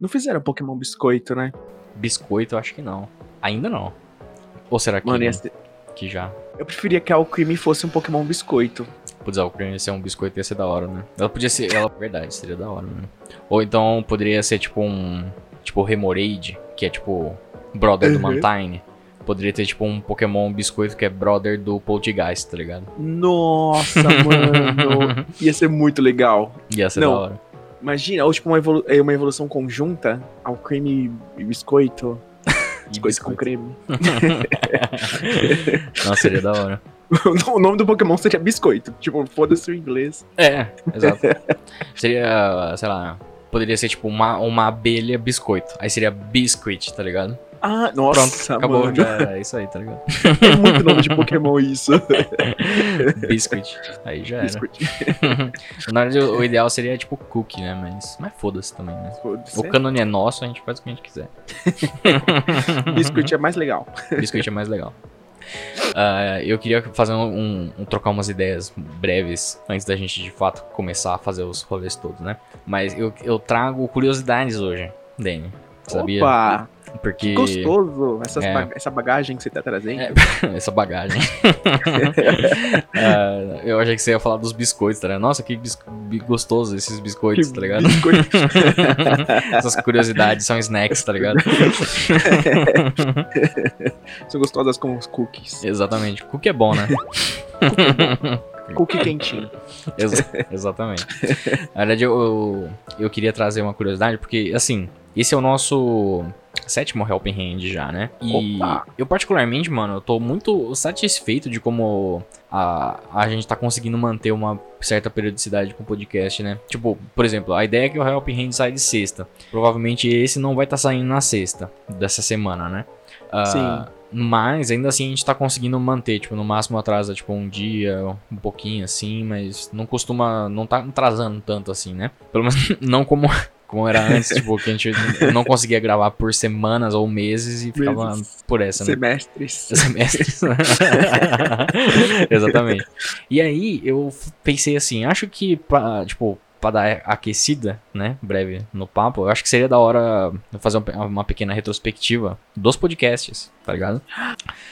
Não fizeram Pokémon Biscoito, né? Biscoito, eu acho que não. Ainda não. Ou será que, Mano, ia ser- que já? eu preferia que a Alcremie fosse um Pokémon Biscoito. Putz, o creme ia ser um biscoito ia ser da hora, né? Ela podia ser. Ela, verdade, seria da hora, né? Ou então poderia ser tipo um. Tipo Remoraid, que é tipo. Brother do Uhum. Mantine. Poderia ter tipo um Pokémon biscoito que é brother do Poltergeist, tá ligado? Nossa, mano. Ia ser muito legal. Ia ser Não. da hora. Imagina, ou tipo uma, evolu é, uma evolução conjunta, Alcremie e biscoito. E Biscoito com creme. Nossa, seria da hora. o nome do Pokémon seria Biscoito. Tipo, foda-se o inglês. É, exato. seria, sei lá. Poderia ser tipo uma, uma abelha biscoito. Aí seria biscuit, tá ligado? Ah, nossa, Pronto, acabou. mano. Já era isso aí, tá ligado? É muito nome de Pokémon isso. Biscuit. Aí já era. Biscoito. Na verdade, o o ideal seria tipo cookie, né? Mas, mas foda-se também, né? Foda-se. O cânone é nosso, a gente faz o que a gente quiser. Biscoito é mais legal. Biscuit é mais legal. Ah, eu queria fazer um, um- um- trocar umas ideias breves antes da gente de fato começar a fazer os rolês todos, né? Mas eu, eu trago curiosidades hoje, Dani. Sabia? Opa, Porque. que gostoso É. essa bagagem que você tá trazendo. É, essa bagagem. Ah, eu achei que você ia falar dos biscoitos, tá ligado? Nossa, que gostoso esses biscoitos, tá ligado? Essas curiosidades são snacks, tá ligado? São gostosas como os cookies. Exatamente. Cookie é bom, né? Cookie quentinho. Exa- exatamente. Na verdade, eu, eu queria trazer uma curiosidade, porque, assim, esse é o nosso sétimo Helping Hand já, né? E Opa! eu, particularmente, mano, eu tô muito satisfeito de como a, a gente tá conseguindo manter uma certa periodicidade com o podcast, né? Tipo, por exemplo, a ideia é que o Helping Hand sai de sexta. Provavelmente esse não vai estar saindo na sexta dessa semana, né? Ah, Sim. Mas ainda assim a gente tá conseguindo manter, tipo, no máximo atrasa, tipo, um dia, um pouquinho assim, mas não costuma, não tá atrasando tanto assim, né? Pelo menos não como, como era antes, tipo, que a gente não conseguia gravar por semanas ou meses e ficava Meses. por essa, né? Semestres. semestres. Exatamente. E aí eu pensei assim, acho que pra, tipo, pra dar aquecida, né, breve no papo, eu acho que seria da hora fazer um uma pequena retrospectiva dos podcasts, tá ligado?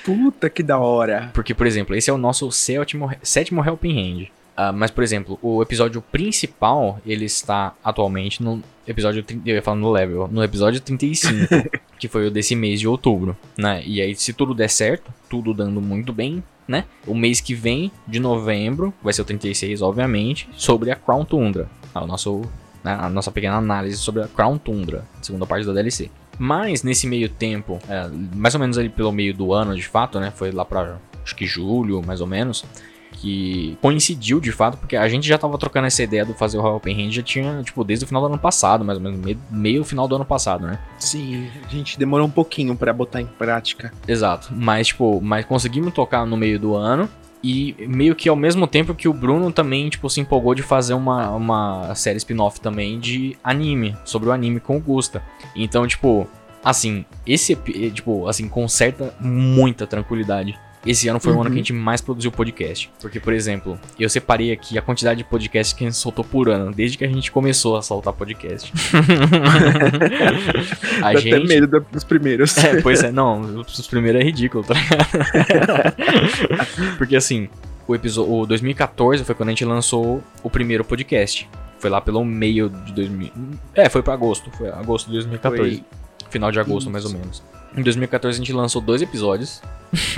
Puta que da hora. Porque, por exemplo, esse é o nosso sétimo, sétimo Helping Hand. Ah, mas, por exemplo, o episódio principal, ele está atualmente no episódio... Eu ia falar no level. No episódio 35, que foi o desse mês de outubro, né? E aí, se tudo der certo, tudo dando muito bem, né? O mês que vem, de novembro, vai ser o 36, obviamente, sobre a Crown Tundra. Ah, O nosso, né, a nossa pequena análise sobre a Crown Tundra, segunda parte da DLC. Mas, nesse meio tempo, é, mais ou menos ali pelo meio do ano, de fato, né? Foi lá pra, acho que julho, mais ou menos que coincidiu de fato, porque a gente já tava trocando essa ideia do fazer o Helping Hand já tinha, tipo, desde o final do ano passado, mais ou menos, meio, meio final do ano passado, né? Sim, a gente demorou um pouquinho pra botar em prática. Exato. Mas, tipo, mas conseguimos tocar no meio do ano. E meio que ao mesmo tempo que o Bruno também, tipo, se empolgou de fazer uma, uma série spin-off também de anime, sobre o anime com o Gusta. Então, tipo, assim, esse, tipo, assim, conserta muita tranquilidade. Esse ano foi o ano Uhum. que a gente mais produziu podcast. Porque, por exemplo, eu separei aqui a quantidade de podcasts que a gente soltou por ano, desde que a gente começou a soltar podcast. a Dá gente... até medo dos primeiros. É, pois é, não, os primeiros é ridículo, tá? Porque assim, o episódio, o 2014 foi quando a gente lançou o primeiro podcast. Foi lá pelo meio de 2000. É, foi pra agosto, foi agosto de 2014. Foi. Final de agosto, mais ou menos. Em 2014 a gente lançou dois episódios.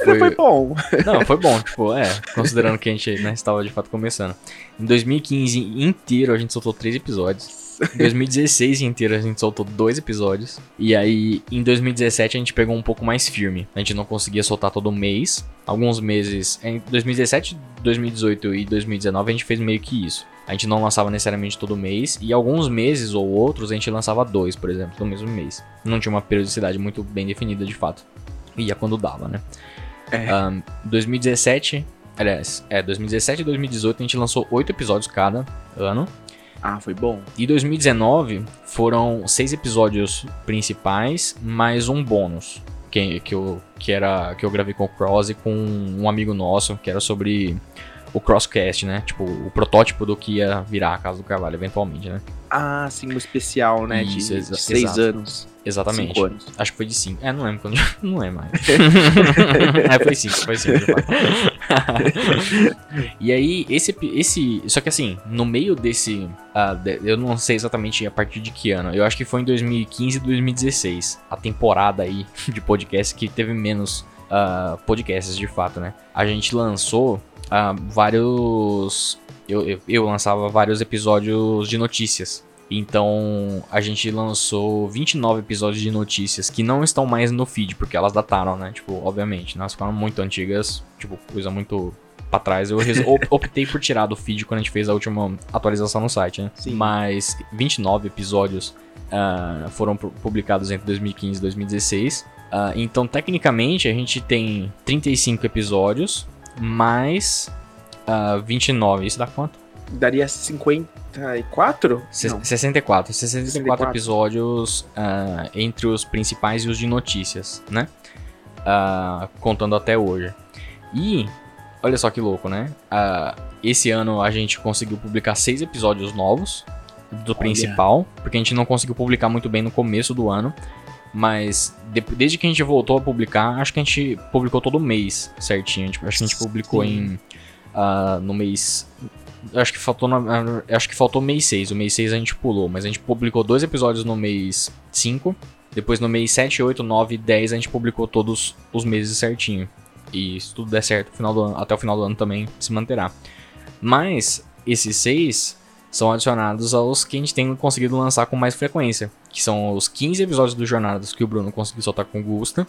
Ele foi bom. não, foi bom, tipo, é, considerando que a gente né, estava de fato começando. Em 2015 inteiro a gente soltou três episódios. Em 2016 inteiro a gente soltou dois episódios. E aí, em 2017 a gente pegou um pouco mais firme. A gente não conseguia soltar todo mês. Alguns meses. Em 2017, 2018 e 2019 a gente fez meio que isso. A gente não lançava necessariamente todo mês. E alguns meses ou outros a gente lançava dois, por exemplo, no mesmo mês. Não tinha uma periodicidade muito bem definida de fato. Ia quando dava, né? É. Ahn, 2017. Aliás, é, 2017 e 2018 a gente lançou oito episódios cada ano. Ah, foi bom. E 2019 foram seis episódios principais, mais um bônus. Que, que, eu, que, era, que eu gravei com o Cross e com um amigo nosso, que era sobre o Crosscast, né? Tipo, o protótipo do que ia virar a Casa do Carvalho, eventualmente, né? Ah, sim, um especial, né? de, Isso, exa- de seis exato. anos. Exatamente. Cinco anos. Acho que foi de 5. É, não lembro quando. Não é mais. é, foi 5, foi 5. e aí, esse, esse. Só que assim, no meio desse. ah, de- eu não sei exatamente a partir de que ano. Eu acho que foi em 2015 e 2016. A temporada aí de podcast que teve menos ah, podcasts de fato, né? A gente lançou ah, vários. Eu, eu, eu lançava vários episódios de notícias. Então, a gente lançou 29 episódios de notícias que não estão mais no feed, porque elas dataram, né? Tipo, obviamente, né? elas ficaram muito antigas, tipo, coisa muito pra trás. Eu optei por tirar do feed quando a gente fez a última atualização no site, né? Sim. Mas 29 episódios ah, foram pu- publicados entre 2015 e 2016. Ah, então, tecnicamente, a gente tem 35 episódios, mais ah, 29. Isso dá quanto? Daria 54? Se- Não. 64. 64 64. episódios ah, entre os principais e os de notícias, né? Ah, contando até hoje. E, olha só que louco, né? Ah, esse ano a gente conseguiu publicar seis episódios novos do principal, porque a gente não conseguiu publicar muito bem no começo do ano. Mas de- desde que a gente voltou a publicar, acho que a gente publicou todo mês certinho. Tipo, acho que a gente publicou Sim. em. ah, no mês. Acho que faltou na- acho que faltou mês 6. O mês 6 a gente pulou, mas a gente publicou dois episódios no mês 5. Depois no mês 7, 8, 9 e 10 a gente publicou todos os meses certinho. E se tudo der certo, final do ano- até o final do ano também se manterá. Mas esses seis são adicionados aos que a gente tem conseguido lançar com mais frequência. Que são os 15 episódios do Jornadas que o Bruno conseguiu soltar com o Gusta.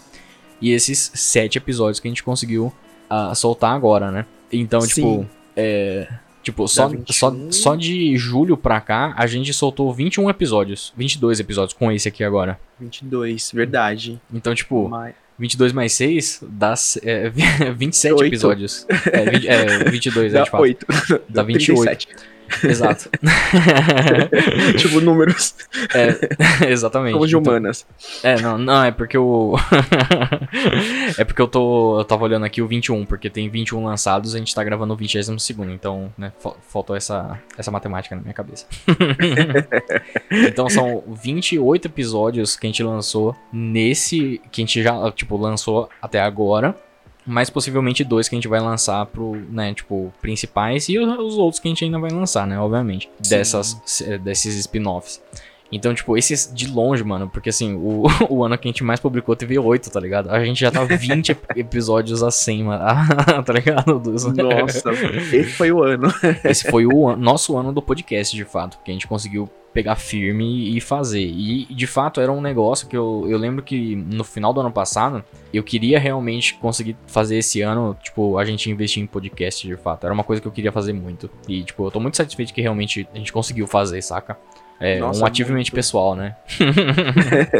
E esses 7 episódios que a gente conseguiu ah, soltar agora, né? Então, Sim. tipo, é. Tipo, só, 21. só, só de julho pra cá, a gente soltou 21 episódios. 22 episódios com esse aqui agora. 22, verdade. Então, tipo, Mas- 22 mais 6 dá é, 27 Oito. episódios. É, 20, é 22, é Dá de fato. 8. Dá 28. 37. Exato. tipo, números É, exatamente. como de Então- humanas. É, não, não, é porque o. é porque eu tô. Eu tava olhando aqui o 21, porque tem 21 lançados, a gente tá gravando o 22 então, né, fa- faltou essa, essa matemática na minha cabeça. então são 28 episódios que a gente lançou nesse. Que a gente já, tipo, lançou até agora. Mas possivelmente dois que a gente vai lançar pro, né, tipo, principais e os, os outros que a gente ainda vai lançar, né, obviamente. Sim. Dessas, eh, desses spin-offs. Então, tipo, esses de longe, mano, porque assim, o, o ano que a gente mais publicou teve 8, tá ligado? A gente já tá 20 ep- episódios acima, tá ligado? Dos- Nossa, esse foi o ano. Esse foi o an- nosso ano do podcast, de fato, que a gente conseguiu pegar firme e fazer. E, de fato, era um negócio que eu, eu lembro que no final do ano passado, eu queria realmente conseguir fazer esse ano, tipo, a gente investir em podcast, de fato. Era uma coisa que eu queria fazer muito. E, tipo, eu tô muito satisfeito que realmente a gente conseguiu fazer, saca? É Nossa, um achievement muito. pessoal, né?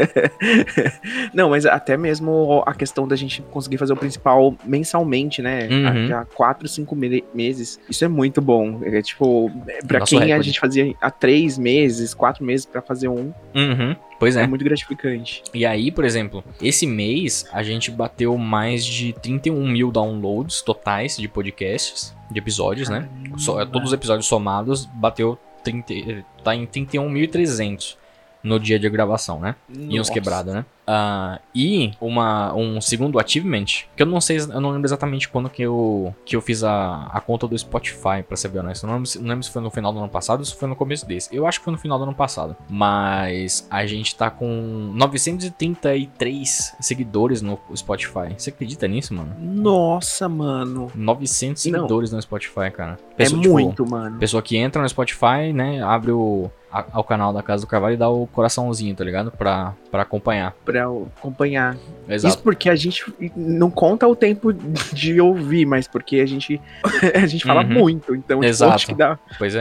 Não, mas até mesmo a questão da gente conseguir fazer o principal mensalmente, né? Uhum. Há- Há quatro, cinco me- meses. Isso é muito bom. É, tipo, é, pra Nosso quem a recorde. gente fazia há três meses, quatro meses pra fazer um, Uhum. Pois é, é. muito gratificante. E aí, por exemplo, esse mês a gente bateu mais de 31 mil downloads totais de podcasts, de episódios, né? So- todos os episódios somados bateu 30, eh, tá em 31.300 no dia de gravação, né? E uns Nossa. quebrados, né? Ah, e uma, um segundo achievement, que eu não sei, eu não lembro exatamente quando que eu, que eu fiz a, a conta do Spotify, pra ser bem honesto. Eu não lembro, se- não lembro se foi no final do ano passado ou se foi no começo desse. Eu acho que foi no final do ano passado. Mas a gente tá com 933 seguidores no Spotify. Você acredita nisso, mano? Nossa, mano. 900 Não. seguidores no Spotify, cara. É Pessoa, tipo, muito, mano. Pessoa que entra no Spotify, né, abre o, a- o canal da Casa do Carvalho e dá o coraçãozinho, tá ligado? Pra, pra acompanhar. Pra acompanhar. Exato. Isso porque a gente não conta o tempo de ouvir, mas porque a gente, a gente fala Uhum. muito. Então, tipo, Exato. acho que dá. Pois é.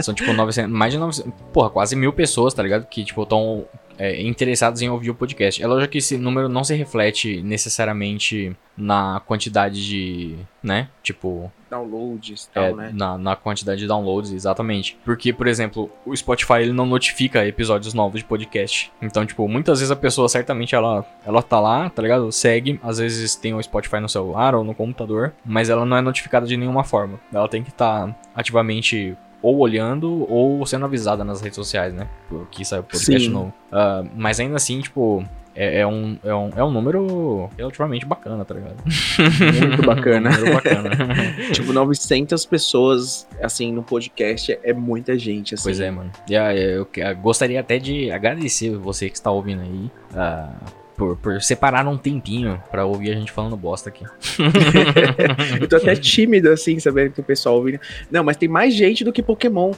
São tipo 900, mais de 900, porra, quase mil pessoas, tá ligado? Que tipo estão é, interessados em ouvir o podcast. É lógico que esse número não se reflete necessariamente na quantidade de, né? Tipo, Downloads e tal, é, né? na, na quantidade de downloads, exatamente. Porque, por exemplo, o Spotify ele não notifica episódios novos de podcast. Então, tipo, muitas vezes a pessoa certamente ela, ela tá lá, tá ligado? Segue, às vezes tem o Spotify no celular ou no computador, mas ela não é notificada de nenhuma forma. Ela tem que estar ativamente ou olhando ou sendo avisada nas redes sociais, né? Que saiu o podcast Sim. novo. Ah, mas ainda assim, tipo. É, é um, é, um, é um número relativamente bacana, tá ligado? Muito bacana. um bacana. tipo, 900 pessoas, assim, no podcast é muita gente, assim. Pois é, mano. E, ah, eu que- ah, gostaria até de agradecer você que está ouvindo aí. ah, por, por separar um tempinho pra ouvir a gente falando bosta aqui. Eu tô até tímido, assim, sabendo que o pessoal ouvindo. Não, mas tem mais gente do que Pokémon,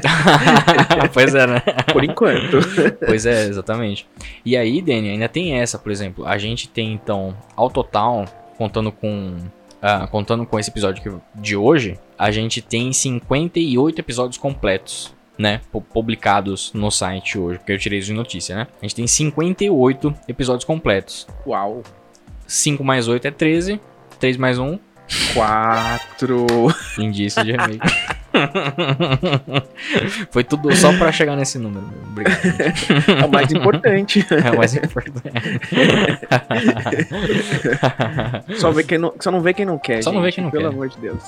pois é, né? por enquanto. Pois é, exatamente. E aí, Dani, ainda tem essa, por exemplo. A gente tem, então, ao total, contando com. ah, contando com esse episódio de hoje, a gente tem 58 episódios completos, né? pu- Publicados no site hoje, porque eu tirei isso de notícia, né? A gente tem 58 episódios completos. Uau. 5 mais 8 é 13. 3 mais 1, Quatro. indício de remake. Foi tudo só pra chegar nesse número. Obrigado. É o mais importante. É o mais importante. Só, vê quem não, só não vê quem não quer. Só não vê gente, quem não pelo quer. amor de Deus.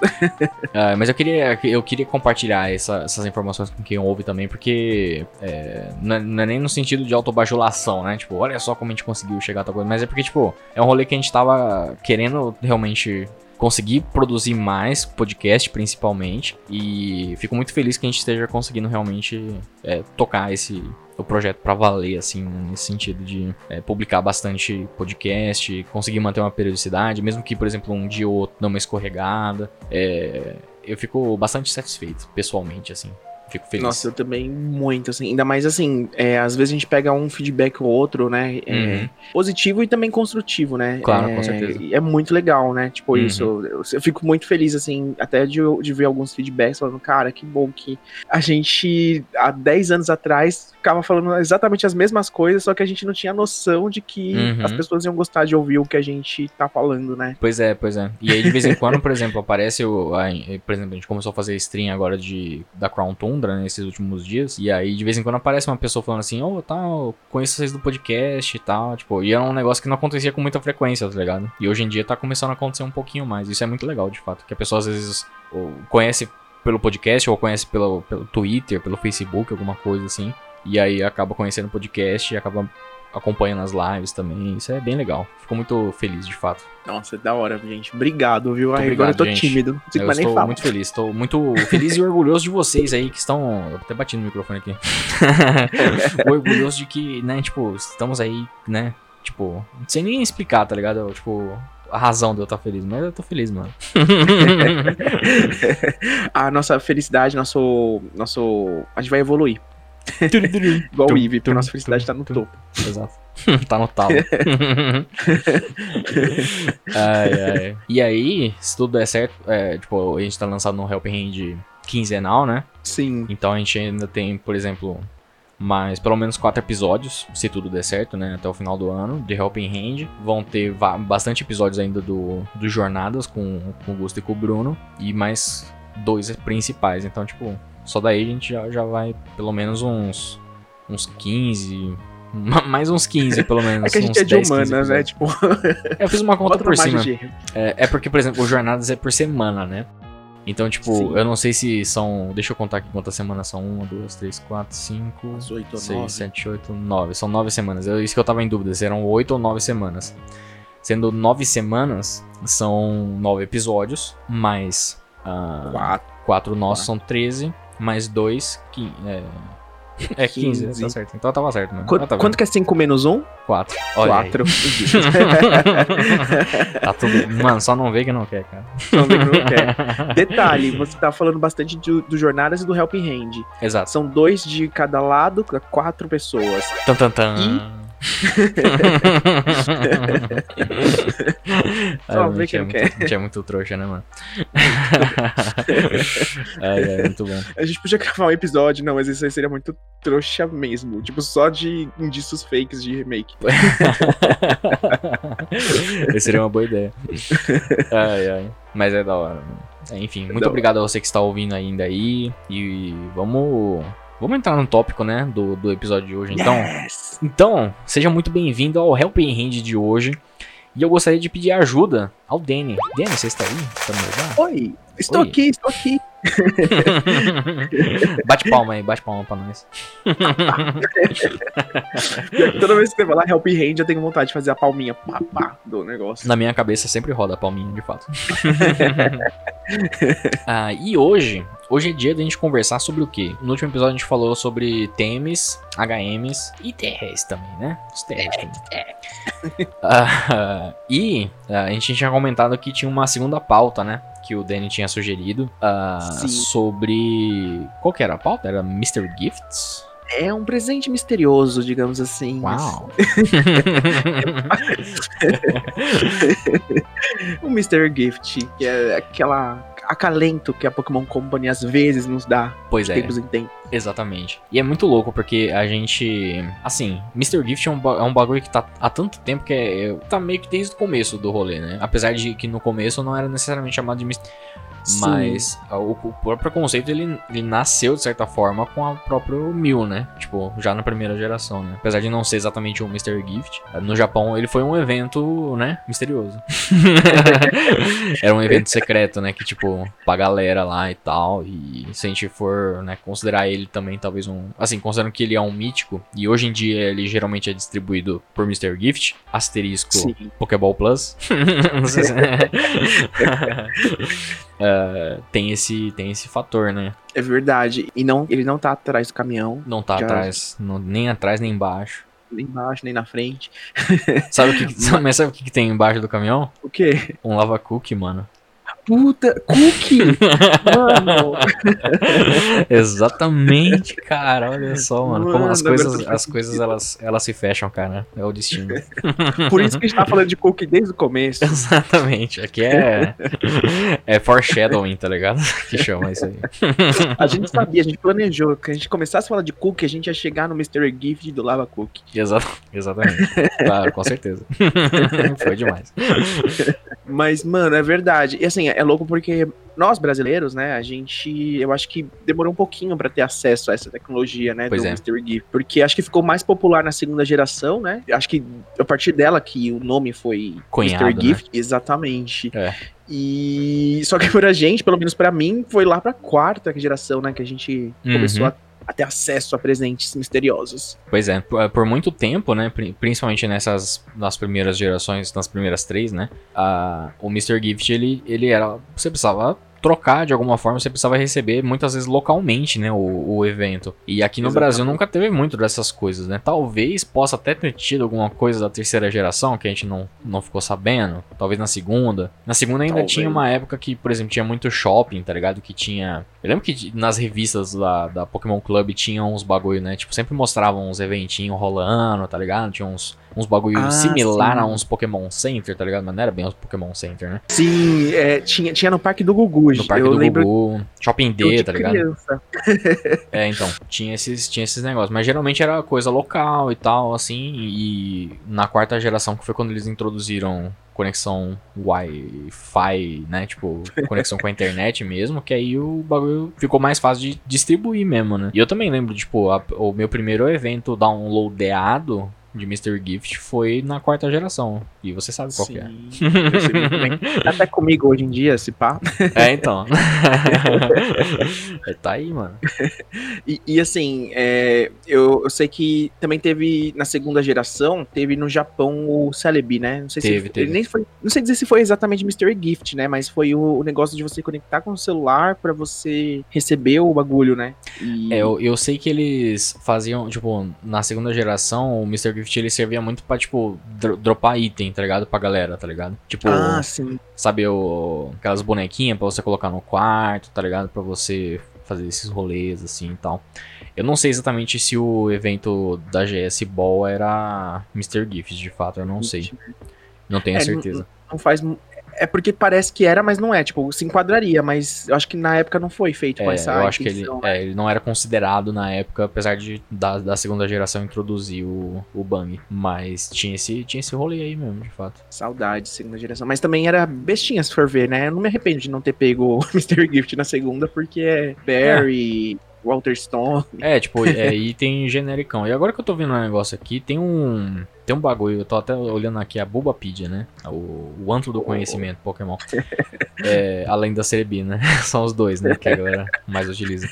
Ah, mas eu queria, eu queria compartilhar essa- essas informações com quem ouve também, porque é, não, é, não é nem no sentido de autobajulação, né? Tipo, olha só como a gente conseguiu chegar a tal coisa. Mas é porque, tipo, é um rolê que a gente tava querendo realmente conseguir produzir mais podcast, principalmente. E fico muito feliz que a gente esteja conseguindo realmente é, tocar esse o projeto pra valer, assim, nesse sentido de é, publicar bastante podcast, conseguir manter uma periodicidade, mesmo que, por exemplo, um dia ou outro dê uma escorregada. É, eu fico bastante satisfeito, pessoalmente, assim. Fico feliz. Nossa, eu também muito, assim. Ainda mais assim, é, às vezes a gente pega um feedback ou outro, né? é, Uhum. Positivo e também construtivo, né? Claro, é, com certeza. e É muito legal, né? Tipo, Uhum. isso. Eu, eu fico muito feliz, assim, até de, de ver alguns feedbacks falando, cara, que bom que a gente, há 10 anos atrás, ficava falando exatamente as mesmas coisas, só que a gente não tinha noção de que Uhum. as pessoas iam gostar de ouvir o que a gente tá falando, né? Pois é, pois é. E aí, de vez em quando, por exemplo, aparece o. a- por exemplo, a gente começou a fazer stream agora de, da Crown Tundra né, nesses últimos dias. E aí, de vez em quando, aparece uma pessoa falando assim: Ô, tal, conheço vocês do podcast e tal. Tipo, e era um negócio que não acontecia com muita frequência, tá ligado? E hoje em dia tá começando a acontecer um pouquinho mais. Isso é muito legal, de fato. Que a pessoa às vezes conhece pelo podcast ou conhece pelo, pelo Twitter, pelo Facebook, alguma coisa assim. E aí acaba conhecendo o podcast e acaba acompanhando as lives também. Isso é bem legal. Fico muito feliz, de fato. Nossa, da hora, gente. Obrigado, viu? Ai, obrigado, agora eu tô gente. tímido. Não Eu estou falar. muito feliz, estou muito feliz e orgulhoso de vocês aí que estão. Eu até bati no microfone aqui. orgulhoso de que, né, tipo, estamos aí, né? Tipo, sei nem explicar, tá ligado? Tipo, a razão de eu estar feliz, mas eu tô feliz, mano. a nossa felicidade, nosso. nosso. A gente vai evoluir. Igual o Eve, porque a nossa felicidade tá no topo. Exato. tá no talo. ai, ai. E aí, se tudo der certo, é, tipo, a gente tá lançado no Helping Hand quinzenal, né? Sim. Então a gente ainda tem, por exemplo, mais pelo menos quatro episódios, se tudo der certo, né? Até o final do ano, de Helping Hand. Vão ter bastante episódios ainda do, do Jornadas com, com o Gusto e com o Bruno. E mais dois principais. Então, tipo, só daí a gente já, já vai pelo menos uns, uns 15. ma- Mais uns 15, pelo menos. É que a gente é de 10, 15 humanas, né? Tipo, Eu fiz uma conta bota por cima. de. É, é porque, por exemplo, o Jornadas é por semana, né? Então, tipo, Sim. eu não sei se são. Deixa eu contar aqui quantas semanas são. Uma, duas, três, quatro, cinco, Umas oito seis, nove. sete, oito, nove. São nove semanas. É isso que eu tava em dúvida, se eram oito ou nove semanas. Sendo nove semanas, são nove episódios, mais ah, Quatro. quatro nossos são 13, mais dois, que é. É 15, 15. tá certo. Então tava certo, mano. Quanto, tá quanto que é 5 menos 1? 4. Olha aí. 4. tá tudo. Mano, só não vê que não quer, cara. Não vê que não quer. Detalhe, você tá falando bastante do, do Jornadas e do Helping Hand. Exato. São dois de cada lado, quatro pessoas. Tan, tan, tan. E Só gente quem é muito, quer. é muito trouxa, né, mano? muito bom. A gente podia gravar um episódio, não, mas isso aí seria muito trouxa mesmo. Tipo, só de indícios fakes de remake. Seria uma boa ideia. Ai, ai. Mas é da hora. mano. É, Enfim, muito da obrigado a você que está ouvindo ainda aí. E vamos. Vamos entrar no tópico, né? Do, do episódio de hoje. Então, Yes! então seja muito bem-vindo ao Helping Hand de hoje. E eu gostaria de pedir ajuda ao Danny. Danny, você está aí? Tá me? Oi, estou Oi. aqui, estou aqui. bate palma aí, bate palma pra nós. Toda vez que você vai lá, Help Hand, eu tenho vontade de fazer a palminha pá, pá, do negócio. Na minha cabeça sempre roda a palminha, de fato. Ah, e hoje, hoje é dia da gente conversar sobre o quê? No último episódio a gente falou sobre TMs, HMs e TRs também, né? Os TRs também. Ah, e ah, a gente tinha comentado que tinha uma segunda pauta, né? Que o Danny tinha sugerido Sim. sobre. Qual que era a pauta? Era Mr. Gifts? É um presente misterioso, digamos assim. Uau! O Mr. Gift, que é aquela acalento que a Pokémon Company às vezes nos dá pois de é. tempos em tempos. Exatamente. E é muito louco porque a gente. Assim, Mr. Gift é um, é um bagulho que tá há tanto tempo que é, é- tá meio que desde o começo do rolê, né? Apesar de que no começo não era necessariamente chamado de Mr. Mas a- o, o próprio conceito ele, ele nasceu de certa forma com a próprio Mew, né? Tipo, já na primeira geração, né? Apesar de não ser exatamente um Mr. Gift, no Japão ele foi um evento, né? Misterioso. Era um evento secreto, né? Que tipo, pra galera lá e tal. E se a gente for, né, considerar ele também talvez um. Assim, considerando que ele é um mítico, e hoje em dia ele geralmente é distribuído por Mr. Gift, asterisco Sim. Pokéball Plus. Não sei se- É, tem esse tem esse fator, né? É verdade. E não, ele não tá atrás do caminhão, Não tá Já- atrás, não- nem atrás nem embaixo. nem embaixo, nem na frente. Sabe o que, que- sabe- mas sabe o que, que tem embaixo do caminhão? O quê? Um lava cookie, mano. Puta, cookie! Mano! Exatamente, cara. Olha só, mano. Como as Mano, agora coisas, as coisas elas, elas se fecham, cara. É o destino. Por isso que a gente tá falando de cookie desde o começo. Exatamente. Aqui é. É foreshadowing, tá ligado? Que chama isso aí. A gente sabia, a gente planejou que a gente começasse a falar de cookie, a gente ia chegar no Mr. Gift do Lava Cookie. Exa exatamente. Claro, com certeza. Foi demais. Mas, mano, é verdade. E assim, é louco porque nós brasileiros, né, a gente, eu acho que demorou um pouquinho pra ter acesso a essa tecnologia, né, Pois do é. Mr. Gift. Porque acho que ficou mais popular na segunda geração, né? Acho que a partir dela que o nome foi Cunhado, Mr. Gift. Exatamente. É. E só que pra gente, pelo menos pra mim, foi lá pra quarta geração, né, que a gente Uhum. começou a, a ter acesso a presentes misteriosos. Pois é, por, muito tempo, né? pri- Principalmente nessas nas primeiras gerações, nas primeiras três, né? a- o Mr. Gift ele, ele era. Você precisava trocar de alguma forma, você precisava receber muitas vezes localmente, né? O, o evento. E aqui no Exatamente. Brasil nunca teve muito dessas coisas, né? Talvez possa até ter tido alguma coisa da terceira geração que a gente não, não ficou sabendo. Talvez na segunda. Na segunda ainda Talvez. tinha uma época que, por exemplo, tinha muito shopping, tá ligado? Que tinha. Eu lembro que nas revistas da, da Pokémon Club tinham uns bagulho, né? Tipo, sempre mostravam uns eventinhos rolando, tá ligado? Tinha uns, uns bagulho Ah, similar sim. a uns Pokémon Center, tá ligado? Mas não era bem uns Pokémon Center, né? Sim, é, tinha, tinha no Parque do Gugu. No Parque do lembro Gugu, Shopping D, tá ligado? criança. É, então, tinha esses, tinha esses negócios. Mas geralmente era coisa local e tal, assim. E na quarta geração, que foi quando eles introduziram conexão Wi-Fi, né? Tipo, conexão com a internet mesmo, que aí o bagulho ficou mais fácil de distribuir mesmo, né? E eu também lembro, tipo, a- o meu primeiro evento downloadeado de Mr. Gift foi na quarta geração. E você sabe qual que é. Sim, bem. Até comigo hoje em dia, se pá. É, então. É, tá aí, mano. E, e, assim, é, eu, eu sei que também teve na segunda geração, teve no Japão o Celebi, né? Não sei Teve, se teve. ele nem foi, não sei dizer se foi exatamente Mystery Gift, né? Mas foi o, o negócio de você conectar com o celular pra você receber o bagulho, né? E, É, eu, eu sei que eles faziam, tipo, na segunda geração, o Mr. Gift ele servia muito pra, tipo, dro- dropar item, tá ligado? Pra galera, tá ligado? Tipo, ah, sim. sabe, o, aquelas bonequinhas pra você colocar no quarto, tá ligado? Pra você fazer esses rolês assim e tal. Eu não sei exatamente se o evento da GS Ball era Mr. Gift, de fato, eu não sei. Não tenho É, certeza. Não, não faz. É porque parece que era, mas não é. Tipo, se enquadraria, mas eu acho que na época não foi feito com É, essa eu acho que ele, intenção, né? é, ele não era considerado na época, apesar de da, da segunda geração introduzir o, o Bang. Mas tinha esse, tinha esse rolê aí mesmo, de fato. Saudade, segunda geração. Mas também era bestinha, se for ver, né? Eu não me arrependo de não ter pego o Mr. Gift na segunda, porque é Barry, Walter Stone. É, tipo, é item genericão. E agora que eu tô vendo um negócio aqui, tem um. Tem um bagulho, eu tô até olhando aqui a Bulbapedia, né? O, o antro do conhecimento Pokémon. É, além da Cerebi, né? São os dois, né? Que a galera mais utiliza.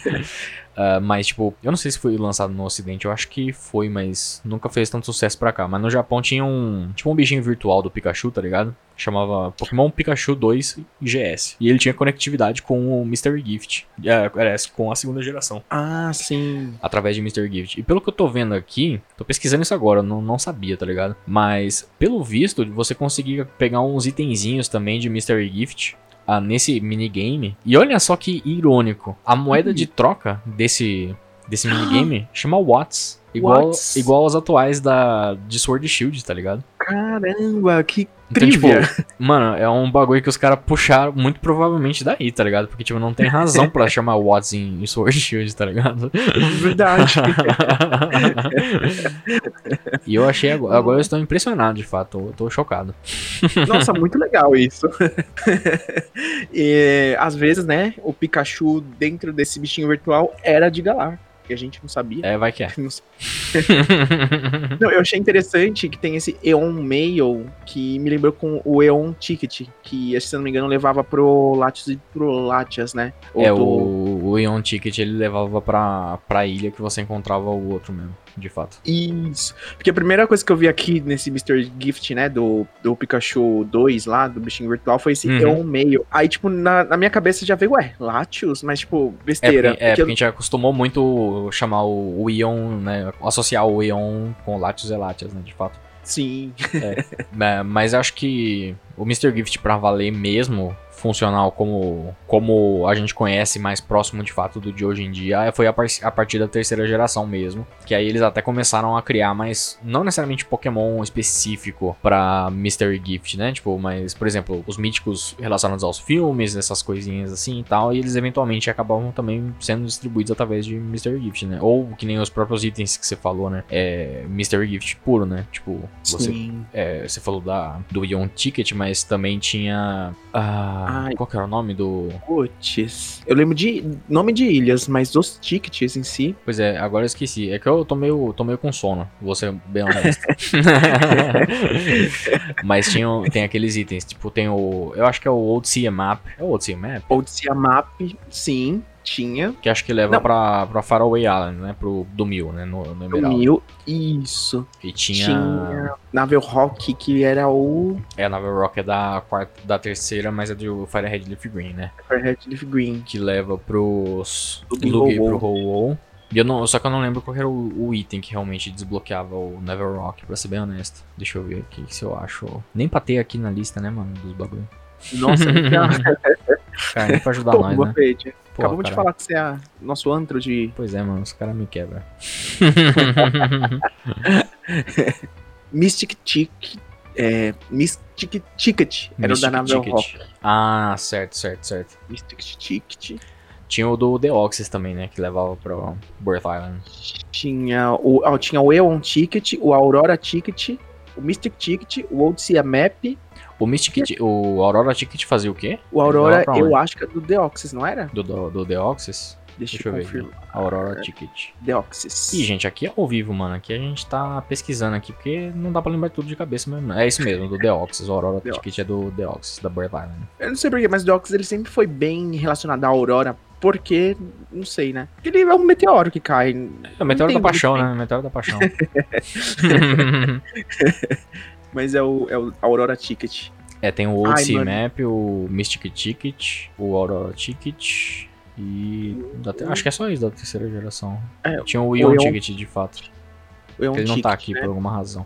Ah, mas, tipo, eu não sei se foi lançado no ocidente, eu acho que foi, mas nunca fez tanto sucesso pra cá. Mas no Japão tinha um. Tipo um bichinho virtual do Pikachu, tá ligado? Chamava Pokémon Pikachu 2 GS. E ele tinha conectividade com o Mystery Gift. É, com a segunda geração Ah, sim. através de Mr. Gift. E pelo que eu tô vendo aqui, tô pesquisando isso agora, não, não sabia, tá ligado? Mas, pelo visto, você conseguia pegar uns itenzinhos também de Mr. Gift ah, nesse minigame. E olha só que irônico. A moeda de troca desse, desse minigame chama Watts. Igual, Watts. igual aos atuais da, de Sword Shield, tá ligado? Caramba, que Então, tipo, mano, é um bagulho que os caras puxaram muito provavelmente daí, tá ligado? Porque, tipo, não tem razão pra chamar Watts em, em Sword Shield, tá ligado? Verdade. e eu achei agora, agora eu estou impressionado, de fato, eu tô chocado. Nossa, muito legal isso. e às vezes, né, o Pikachu dentro desse bichinho virtual era de Galar. Que a gente não sabia. É, vai que é. Não. Não, eu achei interessante que tem esse Eon Mail que me lembrou com o Eon Ticket, que, se não me engano, levava pro Latios e pro Latias, né? Ou É, do- o, o Ion Ticket ele levava pra, pra ilha que você encontrava o outro mesmo, de fato. Isso. Porque a primeira coisa que eu vi aqui nesse Mr. Gift, né, do, do Pikachu 2 lá, do bichinho virtual, foi esse Uhum. Eon Mail. Aí, tipo, na, na minha cabeça já veio, ué, Latios? Mas, tipo, É, besteira. porque, é, porque a gente acostumou muito chamar o, o Ion, né, associar o Ion com Latios e Latias, né, de fato. Sim. É, Mas acho que o Mr. Gift pra valer mesmo, funcional como, como a gente conhece mais próximo de fato do de hoje em dia, foi a, par- a partir da terceira geração mesmo. Que aí eles até começaram a criar, mas não necessariamente Pokémon específico pra Mystery Gift, né? Tipo, mas, por exemplo, os míticos relacionados aos filmes, essas coisinhas assim e tal, e eles eventualmente acabavam também sendo distribuídos através de Mystery Gift, né? Ou que nem os próprios itens que você falou, né? É Mystery Gift puro, né? Tipo, você é, você falou da, do Ion Ticket, mas também tinha. ah, Ai. qual que era o nome do. Puts. Eu lembro de nome de ilhas, mas dos tickets em si. Pois é, agora eu esqueci. É que eu tô meio, tô meio com sono, vou ser bem honesto. mas tinha, tem aqueles itens, tipo, tem o. Eu acho que é o Old Sea Map. É o Old Sea Map? Odyssey Map, sim, tinha. Que acho que leva Não. pra, pra Faraway Island, né? Pro, do Mil, né? No, no Emerald. Mil. Isso. E tinha. Tinha Navel Rock, que era o É, a Navel Rock é da, quarta, da terceira, mas é do Firehead Leaf Green, né? Firehead Leaf Green. que leva pros Lug pro Ho-Oh. Eu não, só que eu não lembro qual era o, o item que realmente desbloqueava o Never Rock, pra ser bem honesto. Deixa eu ver aqui se eu acho. Nem pra ter aqui na lista, né, mano, dos bagulho. Nossa, legal. Cara, nem pra ajudar Pô, nós, né? Fede. Pô, Acabamos de cara. falar que você é nosso antro de Pois é, mano, os caras me quebram. Mystic Ticket. É, Mystic Ticket. Era o da Navel. Rock. Ah, certo, certo, certo. Mystic Ticket. Tinha o do Deoxys também, né, que levava pro Birth Island. Tinha o, tinha o Eon Ticket, o Aurora Ticket, o Mystic Ticket, o Odyssey Map. O Mystic, Ti- o Aurora Ticket fazia o quê? O Aurora, eu acho que é do Deoxys, não era? Do, do, do Deoxys? Deixa, Deixa eu eu ver. Aurora Ticket. Deoxys. Ih, gente, aqui é ao vivo, mano. Aqui a gente tá pesquisando aqui, porque não dá pra lembrar tudo de cabeça mesmo. É isso mesmo, do Deoxys. O Aurora Deoxys. Ticket é do Deoxys, da Birth Island. Eu não sei porquê, mas o Deoxys ele sempre foi bem relacionado à Aurora. Porque, não sei, né? Porque ele é um meteoro que cai. É o Meteoro da Paixão, né? Meteoro da Paixão. Mas é o, é o Aurora Ticket. é, tem o Ai, Old Sea mano. Map, o Mystic Ticket, o Aurora Ticket e... te- Acho que é só isso da terceira geração. É, Tinha o Ion Ticket, de fato. Ele não tá ticket, aqui né? por alguma razão.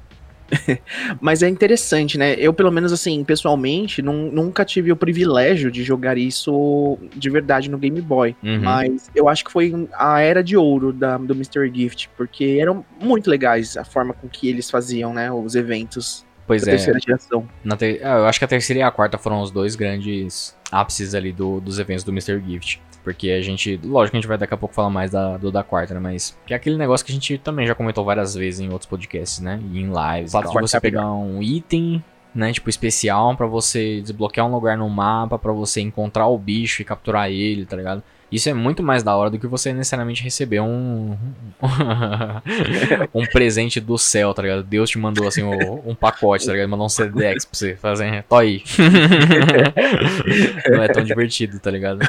Mas é interessante, né? Eu, pelo menos, assim, pessoalmente, num, nunca tive o privilégio de jogar isso de verdade no Game Boy. Uhum. Mas eu acho que foi a era de ouro da, do Mr. Gift, porque eram muito legais a forma com que eles faziam, né? Os eventos Pois é. terceira geração. Na ter- ah, Eu acho que a terceira e a quarta foram os dois grandes ápices ali do- dos eventos do Mr. Gift. Porque a gente. Lógico que a gente vai daqui a pouco falar mais da, do da quarta, né? Mas. Que é aquele negócio que a gente também já comentou várias vezes em outros podcasts, né? E em lives. O fato de você pegar um item, né? Tipo, especial pra você desbloquear um lugar no mapa, pra você encontrar o bicho e capturar ele, tá ligado? Isso é muito mais da hora do que você necessariamente receber um. um presente do céu, tá ligado? Deus te mandou assim um, pacote, tá ligado? Mandou um CDX pra você fazer. Tô aí. Não é tão divertido, tá ligado?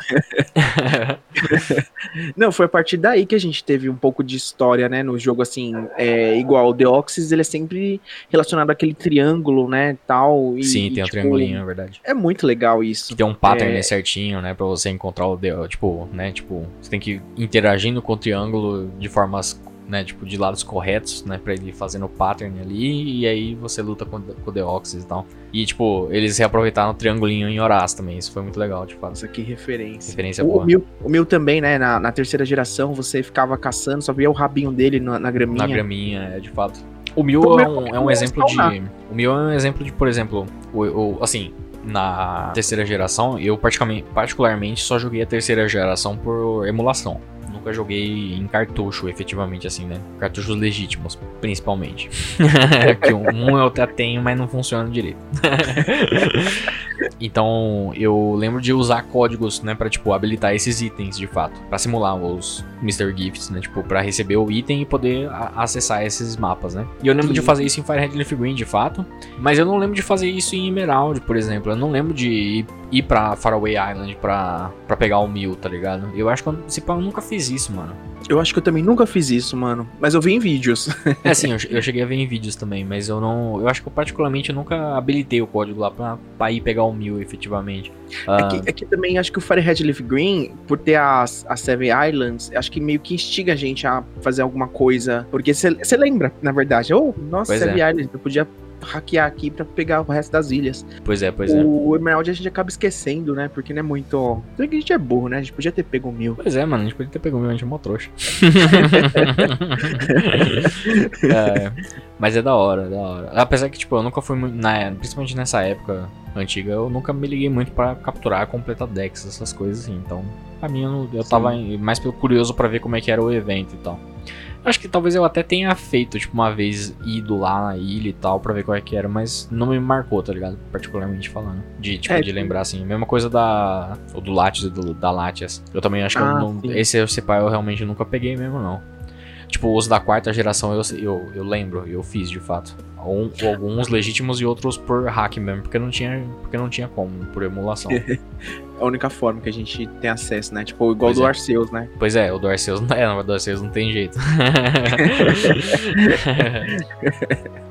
Não, foi a partir daí que a gente teve um pouco de história, né? No jogo, assim, é, igual o Deoxys, ele é sempre relacionado àquele triângulo, né? Tal. E, Sim, e, tem um tipo, triangulinho, é verdade. É muito legal isso. Que tem um pattern É. né, certinho, né? Pra você encontrar o. Tipo, né? Tipo, você tem que ir interagindo com o triângulo de formas. Né, tipo, de lados corretos, né, pra ele ir fazendo o pattern ali, e aí você luta com, com o Deoxys e tal. E, tipo, eles reaproveitaram o triangulinho em Horaz também, isso foi muito legal, de fato. Nossa, que referência. Referência o, boa. o Mil, o Mil também, né? Na, na terceira geração, você ficava caçando, só via o rabinho dele na, na graminha. Na graminha, é, de fato. O Mil O é um, é um exemplo de. O Mil é um exemplo de, por exemplo, o, o- assim, na terceira geração, eu particularmente só joguei a terceira geração por emulação. Nunca joguei em cartucho, efetivamente, assim, né? Cartuchos legítimos, principalmente. que um, eu até tenho, mas não funciona direito. então, eu lembro de usar códigos, né, pra, tipo, habilitar esses itens, de fato. Pra simular os Mr. Gifts, né, tipo, pra receber o item e poder acessar esses mapas, né. E eu lembro de fazer isso em Firehead Leaf Green, de fato. Mas eu não lembro de fazer isso em Emerald, por exemplo. Eu não lembro de ir, ir pra Faraway Island pra, pra pegar o Mil, tá ligado? Eu acho que eu, se eu nunca fiz isso, mano. Eu acho que eu também nunca fiz isso, mano. Mas eu vi em vídeos. É assim, eu, eu cheguei a ver em vídeos também, mas eu não. Eu acho que eu particularmente nunca habilitei o código lá pra, pra ir pegar o mil efetivamente. Ah, É, que, é que também acho que o Firehead Leaf Green, por ter as, as Seven Islands, acho que meio que instiga a gente a fazer alguma coisa. Porque você lembra, na verdade, oh, nossa, Pois Seven é. Islands, eu podia hackear aqui pra pegar o resto das ilhas. pois é, pois é. o Emerald a gente acaba esquecendo, né? Porque não é muito. Tudo que a gente é burro, né? A gente podia ter pego o mil. Pois é, mano, a gente podia ter pegado o meu, a gente é mó trouxa. É, mas é da hora, é da hora. Apesar que, tipo, eu nunca fui muito. Na, principalmente nessa época antiga, eu nunca me liguei muito pra capturar, completar decks, essas coisas assim. Então, pra mim, eu, eu tava mais pelo curioso pra ver como é que era o evento e tal. Acho que talvez eu até tenha feito, tipo, uma vez ido lá na ilha e tal, pra ver qual é que era, mas não me marcou, tá ligado? Particularmente falando. De, tipo, É, de tipo- lembrar, assim. Mesma coisa da. O do Latias e do, da Latias. Eu também acho que eu Ah, não. Esse esse pai eu realmente nunca peguei mesmo, não. Tipo, os da quarta geração eu, eu, eu lembro, eu fiz de fato. Um- alguns legítimos e outros por hack mesmo, porque não tinha, porque não tinha como, por emulação. É a única forma que a gente tem acesso, né? Tipo, igual Pois do é. Arceus, né? pois é, o do Arceus não é, o do Arceus não tem jeito.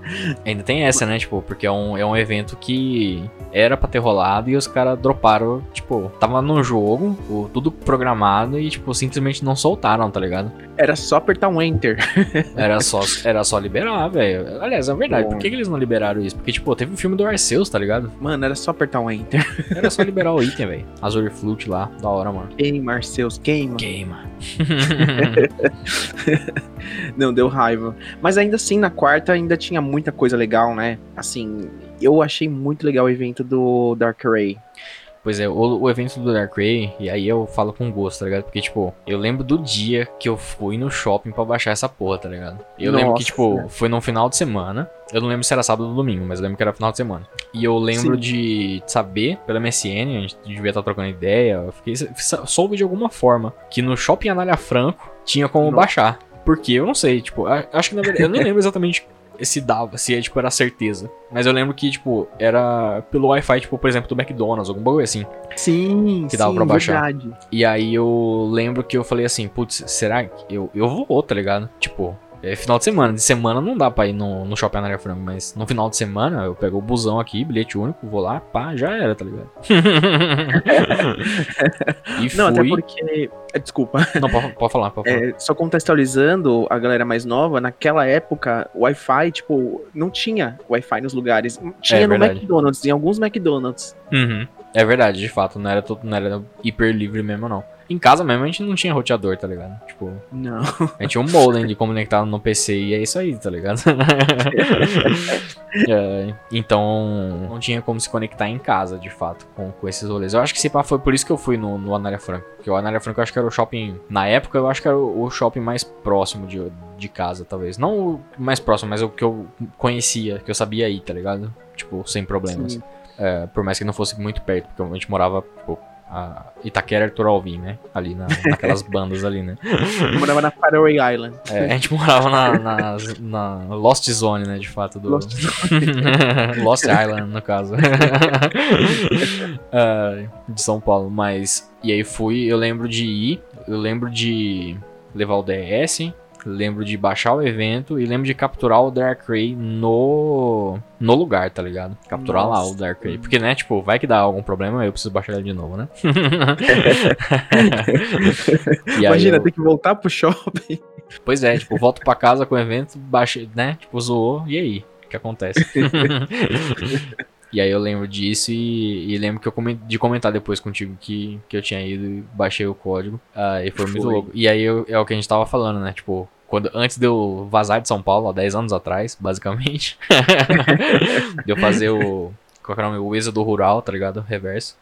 Ainda tem essa, né? Tipo, porque é um, é um evento que era pra ter rolado e os caras droparam, tipo, tava no jogo, o- tudo programado e, tipo, simplesmente não soltaram, tá ligado? Era só apertar um enter. Era só, era só liberar, velho. Aliás, é verdade. Bom. Por que, que eles não liberaram isso? Porque, tipo, teve o filme do Arceus, tá ligado? Mano, era só apertar um enter. Era só liberar o item, velho. Azure Flute lá. Da hora, mano. Queima, Arceus, queima. Queima. Não, deu raiva. Mas ainda assim, na quarta ainda tinha muita coisa legal, né? Assim, eu achei muito legal o evento do Dark Ray. Pois é, o, o evento do Dark Ray, e aí eu falo com gosto, tá ligado? Porque, tipo, eu lembro do dia que eu fui no shopping pra baixar essa porra, tá ligado? Eu lembro que, Nossa. tipo, foi num final de semana. Eu não lembro se era sábado ou domingo, mas eu lembro que era final de semana. E eu lembro Sim. de saber, pela MSN, a gente devia estar trocando ideia, eu fiquei, soube de alguma forma que no shopping Anália Franco tinha como Nossa. baixar. Porque eu não sei, tipo, acho que na verdade, eu nem lembro exatamente se dava, se tipo, era certeza. Mas eu lembro que, tipo, era pelo Wi-Fi, tipo, por exemplo, do McDonald's, algum bagulho assim. Sim, Que dava sim, pra baixar. verdade. E aí eu lembro que eu falei assim, putz, será que eu, eu vou, tá ligado? Tipo, É final de semana. De semana não dá pra ir no, no shopping Anália Franco, mas no final de semana eu pego o busão aqui, bilhete único, vou lá, pá, já era, tá ligado? e não, fui... até porque. É, desculpa. Não, pode, pode falar, pode falar. É, só contextualizando a galera mais nova, naquela época, o Wi-Fi, tipo, não tinha Wi-Fi nos lugares. Tinha é, no verdade. McDonald's, em alguns McDonald's. Uhum. É verdade, de fato, não era, tudo, não era hiper livre mesmo, não. Em casa mesmo a gente não tinha roteador, tá ligado? Tipo. Não. A gente tinha um modem de conectar no PC e é isso aí, tá ligado? é, então não tinha como se conectar em casa, de fato, com, com esses rolês. Eu acho que se pá, foi por isso que eu fui no, no Anália Franco. Porque o Anália Franco eu acho que era o shopping. Na época eu acho que era o, o shopping mais próximo de, de casa, talvez. Não o mais próximo, mas o que eu conhecia, que eu sabia ir, tá ligado? Tipo, sem problemas. É, por mais que não fosse muito perto, porque a gente morava, tipo, a Itaquera Arthur Alvim, né? Ali na, naquelas bandas ali, né? morava na Faroe Island. É, a gente morava na, na, na, Lost Zone, né? De fato. Do... Lost, Lost Island, no caso. uh, de São Paulo. Mas. E aí fui, eu lembro de ir, eu lembro de levar o DS, lembro de baixar o evento e lembro de capturar o Darkrai no no lugar, tá ligado? Capturar Nossa. lá o Darkrai. Porque, né, tipo, vai que dá algum problema, eu preciso baixar ele de novo, né? Imagina, eu... tem que voltar pro shopping. Pois é, tipo, volto pra casa com o evento, baixa, né? Tipo, zoou, e aí? O que acontece? E aí eu lembro disso e, e lembro que eu coment, de comentar depois contigo que, que eu tinha ido e baixei o código. Uh, e foi, foi muito louco. E aí eu, é o que a gente tava falando, né? Tipo, quando, antes de eu vazar de São Paulo, há 10 anos atrás, basicamente. de eu fazer o. Qual era o? O êxodo rural, tá ligado? Reverso.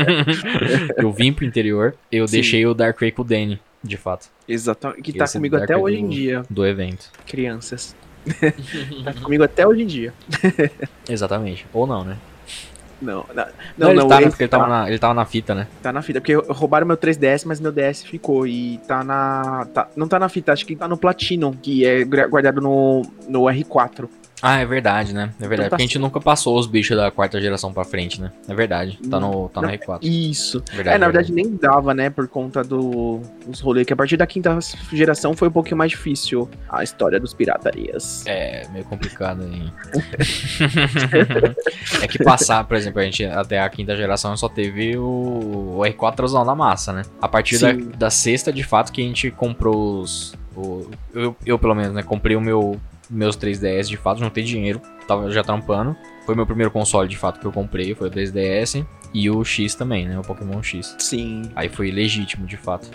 eu vim pro interior, eu Sim. deixei o Dark Ray com o Danny, de fato. Exatamente. Que tá Esse comigo até hoje do, em dia. Do evento. Crianças. tá comigo até hoje em dia. Exatamente. Ou não, né? Não, não, não, ele, tá, ele, tá... tava na, ele tava na fita, né? Tá na fita, porque roubaram meu 3DS, mas meu DS ficou. E tá na. Tá, não tá na fita, acho que tá no Platinum, que é guardado no, no R4. Ah, é verdade, né? É verdade. Então tá porque a gente nunca passou os bichos da quarta geração pra frente, né? É verdade. Tá no, tá no R4. Isso. Verdade, é, na verdade, nem dava, né? Por conta do, dos rolês. Que a partir da quinta geração foi um pouquinho mais difícil a história dos piratarias. É, meio complicado aí. é que passar, por exemplo, a gente até a quinta geração só teve o, o R4 usando na massa, né? A partir da, da, sexta, de fato, que a gente comprou os. O, eu, eu, pelo menos, né? Comprei o meu meus 3DS de fato, não tem dinheiro, tava já trampando. Foi meu primeiro console de fato que eu comprei, foi o 3DS e o X também, né? O Pokémon X. Sim. Aí foi legítimo de fato.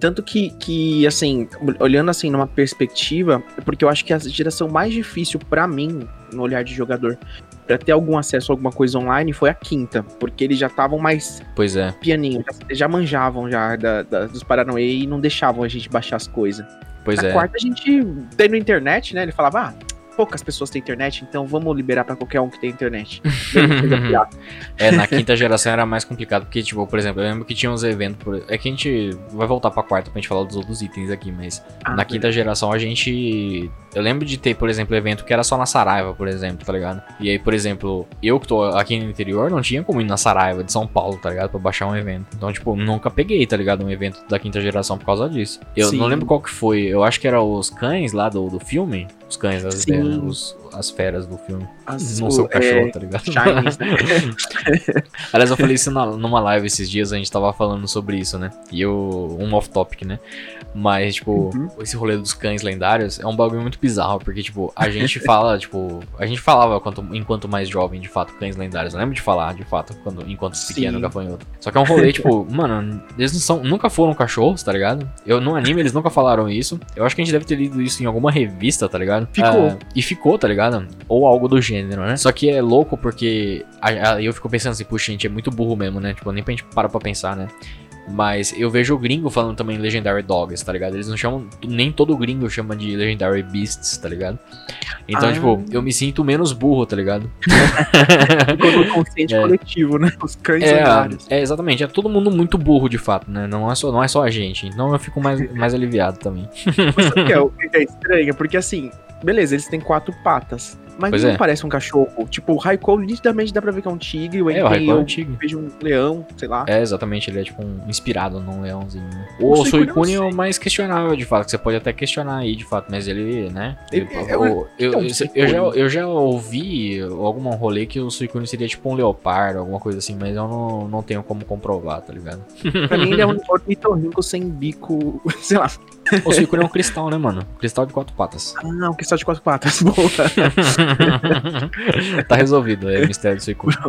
Tanto que, que, assim, olhando assim numa perspectiva, porque eu acho que a geração mais difícil para mim, no olhar de jogador, para ter algum acesso a alguma coisa online foi a quinta, porque eles já estavam mais pois é. pianinho, já, já manjavam já da, da, dos Paranauê e não deixavam a gente baixar as coisas. Pois Na é. quarta a gente tem no internet, né? Ele falava, ah, poucas pessoas têm internet, então vamos liberar para qualquer um que tem internet. é, na quinta geração era mais complicado, porque, tipo, por exemplo, eu lembro que tinha uns eventos. Por... É que a gente vai voltar pra quarta pra gente falar dos outros itens aqui, mas ah, na quinta geração a gente. Eu lembro de ter, por exemplo, evento que era só na Saraiva, por exemplo, tá ligado? E aí, por exemplo, eu que tô aqui no interior não tinha como ir na Saraiva de São Paulo, tá ligado? Pra baixar um evento. Então, tipo, nunca peguei, tá ligado? Um evento da quinta geração por causa disso. Eu Sim. não lembro qual que foi. Eu acho que era os cães lá do, do filme. Os cães, as, ideias, os, as feras do filme. As, não sou o cachorro, é, tá ligado? Shines, né? Aliás, eu falei isso na, numa live esses dias, a gente tava falando sobre isso, né? E eu. Um off-topic, né? Mas, tipo, uhum. esse rolê dos cães lendários é um bagulho muito bizarro, porque, tipo, a gente fala, tipo, a gente falava quanto, enquanto mais jovem, de fato, cães lendários. Eu lembro de falar, de fato, quando, enquanto pequeno, gafanhoto. Só que é um rolê, tipo, mano, eles não são, nunca foram cachorros, tá ligado? Eu, no anime, eles nunca falaram isso. Eu acho que a gente deve ter lido isso em alguma revista, tá ligado? Ficou. Uh, e ficou, tá ligado? Ou algo do gênero, né? Só que é louco porque aí eu fico pensando assim, puxa, gente, é muito burro mesmo, né? Tipo, nem pra gente para pra pensar, né? Mas eu vejo o gringo falando também Legendary Dogs, tá ligado? Eles não chamam. Nem todo gringo chama de Legendary Beasts, tá ligado? Então, ah. tipo, eu me sinto menos burro, tá ligado? Ficou no consciente é. coletivo, né? Os cães é, é, exatamente. É todo mundo muito burro, de fato, né? Não é só, não é só a gente. Então eu fico mais, mais aliviado também. Mas sabe o que é, o que é estranho? Porque assim, beleza, eles têm quatro patas. Mas Pois não é. parece um cachorro. Tipo, o Raikou nitidamente dá pra ver que é um tigre, o É, o Raikou é um eu tigre. vejo um leão, sei lá. É, exatamente, ele é tipo um, inspirado num leãozinho. O O Suicune é eu o mais questionável, de fato, que você pode até questionar aí, de fato, mas ele, né? Ele- ele- é eu, um eu, Suicune. eu já, eu já ouvi algum rolê que o Suicune seria tipo um leopardo, alguma coisa assim, mas eu não, não tenho como comprovar, tá ligado? Pra mim ele é um ornitorrinco sem bico, sei lá. O Suicune é um cristal, né, mano? Cristal de quatro patas. Ah, um cristal de quatro patas, boa. tá resolvido, é o mistério do Suicune.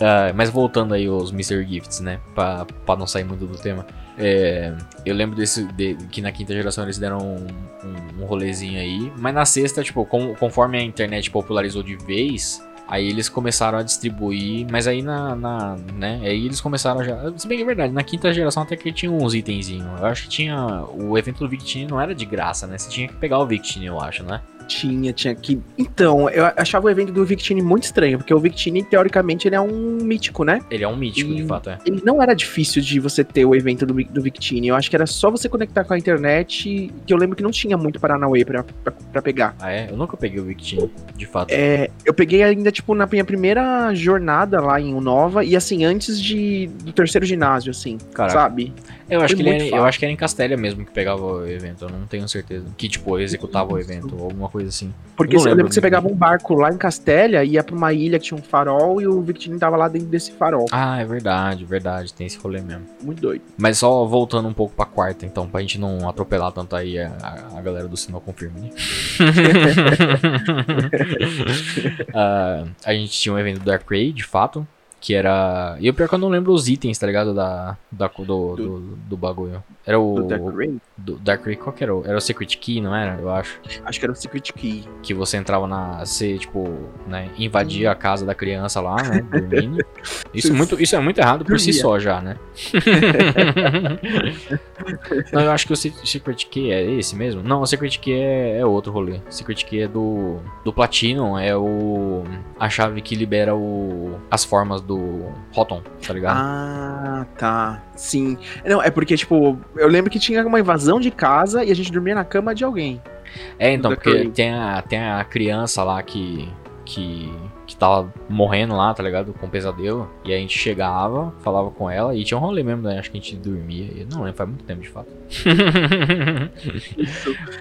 Ah, mas voltando aí aos Mr. Gifts, né? Pra, pra não sair muito do tema. É, eu lembro desse de- que na quinta geração eles deram um, um, um rolezinho aí. Mas na sexta, tipo, com- conforme a internet popularizou de vez. Aí eles começaram a distribuir, mas aí na, na, né, aí eles começaram já, se bem que é verdade, na quinta geração até que tinha uns itenzinhos, eu acho que tinha, o evento do Victini não era de graça, né, você tinha que pegar o Victini, eu acho, né? Tinha, tinha que. Então, eu achava o evento do Victini muito estranho, porque o Victini, teoricamente, ele é um mítico, né? Ele é um mítico, de E- fato, é. Ele não era difícil de você ter o evento do, do Victini. Eu acho que era só você conectar com a internet, que eu lembro que não tinha muito Paranauê pra, pra, pra pegar. Ah, é? Eu nunca peguei o Victini, de fato. É, eu peguei ainda, tipo, na minha primeira jornada lá em Unova, e assim, antes de, do terceiro ginásio, assim, Caraca. sabe? Eu acho, que ele era, eu acho que era em Castélia mesmo que pegava o evento, eu não tenho certeza. Que, tipo, executava o evento, ou alguma coisa assim. Porque eu lembro lembro que você pegava um barco lá em Castélia, ia pra uma ilha que tinha um farol, e o Victini tava lá dentro desse farol. Ah, é verdade, verdade, tem esse rolê mesmo. Muito doido. Mas só voltando um pouco pra quarta, então, pra gente não atropelar tanto aí a, a- a galera do Sinal Confirme, né? Ah, a gente tinha um evento do Dark Ray, de fato, que era... E o pior é que eu não lembro os itens, tá ligado? Da, da, do, do, do bagulho. Era o... Do Dark do Ray, qual que era? o- Era o Secret Key, não era? Eu acho. Acho que era o Secret Key. que você entrava na. Você, tipo, né, invadia a casa da criança lá, né? Dormindo. Isso, é muito, isso é muito errado por si só já, né? Não, eu acho que o Se- Secret Key é esse mesmo. Não, o Secret Key é, é outro rolê. Secret Key é do. Do Platinum, é o. A chave que libera o. As formas do Rotom, tá ligado? Ah, tá. Sim. Não, é porque, tipo, eu lembro que tinha uma invasão de casa e a gente dormia na cama de alguém. É, então, porque tem a, tem a criança lá que. que. Que tava morrendo lá, tá ligado? Com pesadelo. E a gente chegava, falava com ela e tinha um rolê mesmo, né? Acho que a gente dormia. Eu não lembro, faz muito tempo de fato.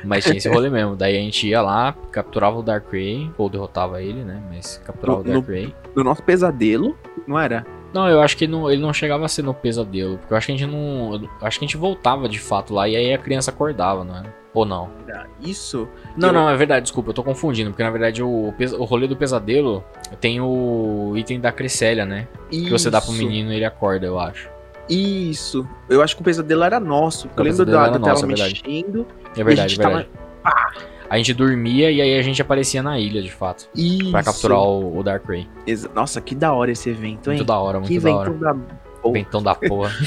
Mas tinha esse rolê mesmo. Daí a gente ia lá, capturava o Dark Ray, ou derrotava ele, né? Mas capturava No- o Dark Ray. No nosso pesadelo, não era? Não, eu acho que não, ele não chegava a ser no pesadelo. Porque eu acho que a gente não. eu acho que a gente voltava de fato lá e aí a criança acordava, não era? Ou não? Era Isso? Não, Eu- não, é verdade, desculpa, eu tô confundindo, porque na verdade o, o rolê do pesadelo tem o item da Cressélia, né? Que você dá pro Isso. menino e ele acorda, eu acho. Isso. Eu acho que o pesadelo era nosso. porque O Eu lembro pesadelo da, tela é verdade. mexendo. É verdade, gente é verdade. A gente dormia e aí a gente aparecia na ilha, de fato. Isso. Pra capturar o, o Dark Ray. Exa- Nossa, que da hora esse evento, hein? Muito da hora, muito que da hora. da. Pô, Ventão da porra.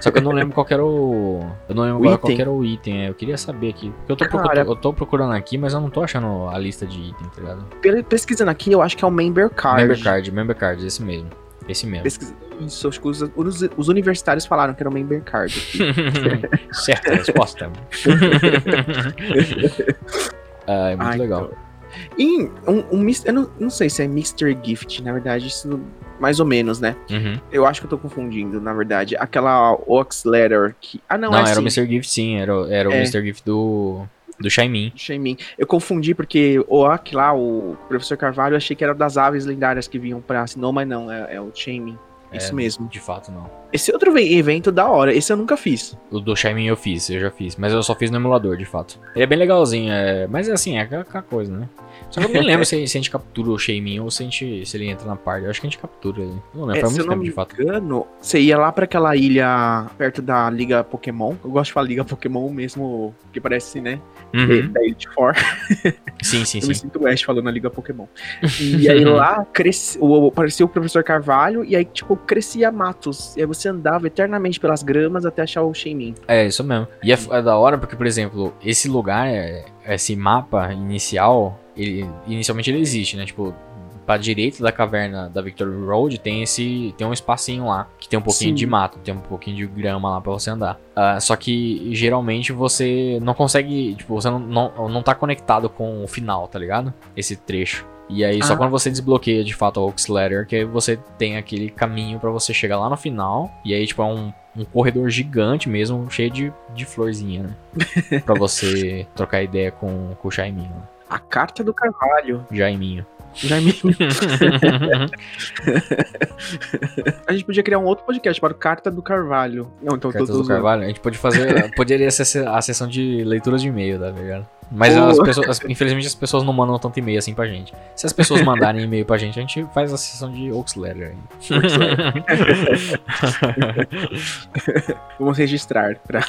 Só que eu não lembro qual era o. Eu não lembro qual era o item. é, Eu queria saber aqui. Porque eu tô, Cara. eu tô procurando aqui, mas eu não tô achando a lista de item, tá ligado? pe- Pesquisando aqui, eu acho que é o Member Card. Member Card, Member Card, esse mesmo. Esse mesmo. Pesquisa... Isso, acho que os, os, os universitários falaram que era o Member Card. Certa resposta. ah, é muito Ai, legal. E um, um eu não, não sei se é Mr. Gift, na verdade, isso mais ou menos, né? Uhum. Eu acho que eu tô confundindo, na verdade. Aquela Ox Letter que. Ah, não, Não, é era assim, o Mr. Gift, sim. Era, o- era o É. Mr. Gift do. Do Shaimin. Shaymin. Eu confundi porque o Oak lá, o professor Carvalho, eu achei que era das aves lendárias que vinham pra Sinnoh, mas não, é, é o Shaymin. Isso É, mesmo. De fato, não. Esse outro ve- evento da hora, esse eu nunca fiz. O do Shaimin eu fiz, eu já fiz. Mas eu só fiz no emulador, de fato. Ele é bem legalzinho, é... mas é assim, é aquela, coisa, né? Só que eu não me lembro se, se a gente captura o Shaimin ou se, a gente, se ele entra na parte. Eu acho que a gente captura ele. Eu não lembro, É, faz se eu muito não tempo, me de fato. engano, você ia lá pra aquela ilha perto da Liga Pokémon. Eu gosto de falar Liga Pokémon mesmo, que parece, né? Uhum. Da Elite Four. Sim, sim, Eu me sim. sinto Ash falando na Liga Pokémon. E aí lá cresce, apareceu o professor Carvalho e aí, tipo, crescia matos. E aí você andava eternamente pelas gramas até achar o Shaymin. É, isso mesmo. E é, é da hora porque, por exemplo, esse lugar, é- esse mapa inicial, ele, inicialmente ele existe, né? Tipo, pra direita da caverna da Victory Road tem esse. Tem um espacinho lá. Que tem um pouquinho Sim. de mato, tem um pouquinho de grama lá pra você andar. Ah, só que geralmente você não consegue. Tipo, você não, não, não tá conectado com o final, tá ligado? Esse trecho. E aí, só Ah. quando você desbloqueia de fato a Oaks Ladder, que aí você tem aquele caminho pra você chegar lá no final. E aí, tipo, é um, um corredor gigante mesmo, cheio de, de florzinha, né? pra você trocar ideia com, com o Jaiminho. A carta do Carvalho. Jaiminho. Jaiminho. A gente podia criar um outro podcast para o Carta do Carvalho. Não, então Cartas tô- tô do. Carvalho. A gente pode fazer. poderia ser a sessão de leituras de e-mail, tá ligado? Mas as pessoas, as- infelizmente as pessoas não mandam tanto e-mail assim pra gente. Se as pessoas mandarem e-mail pra gente, a gente faz a sessão de Oaks Letter aí. Vamos registrar pra.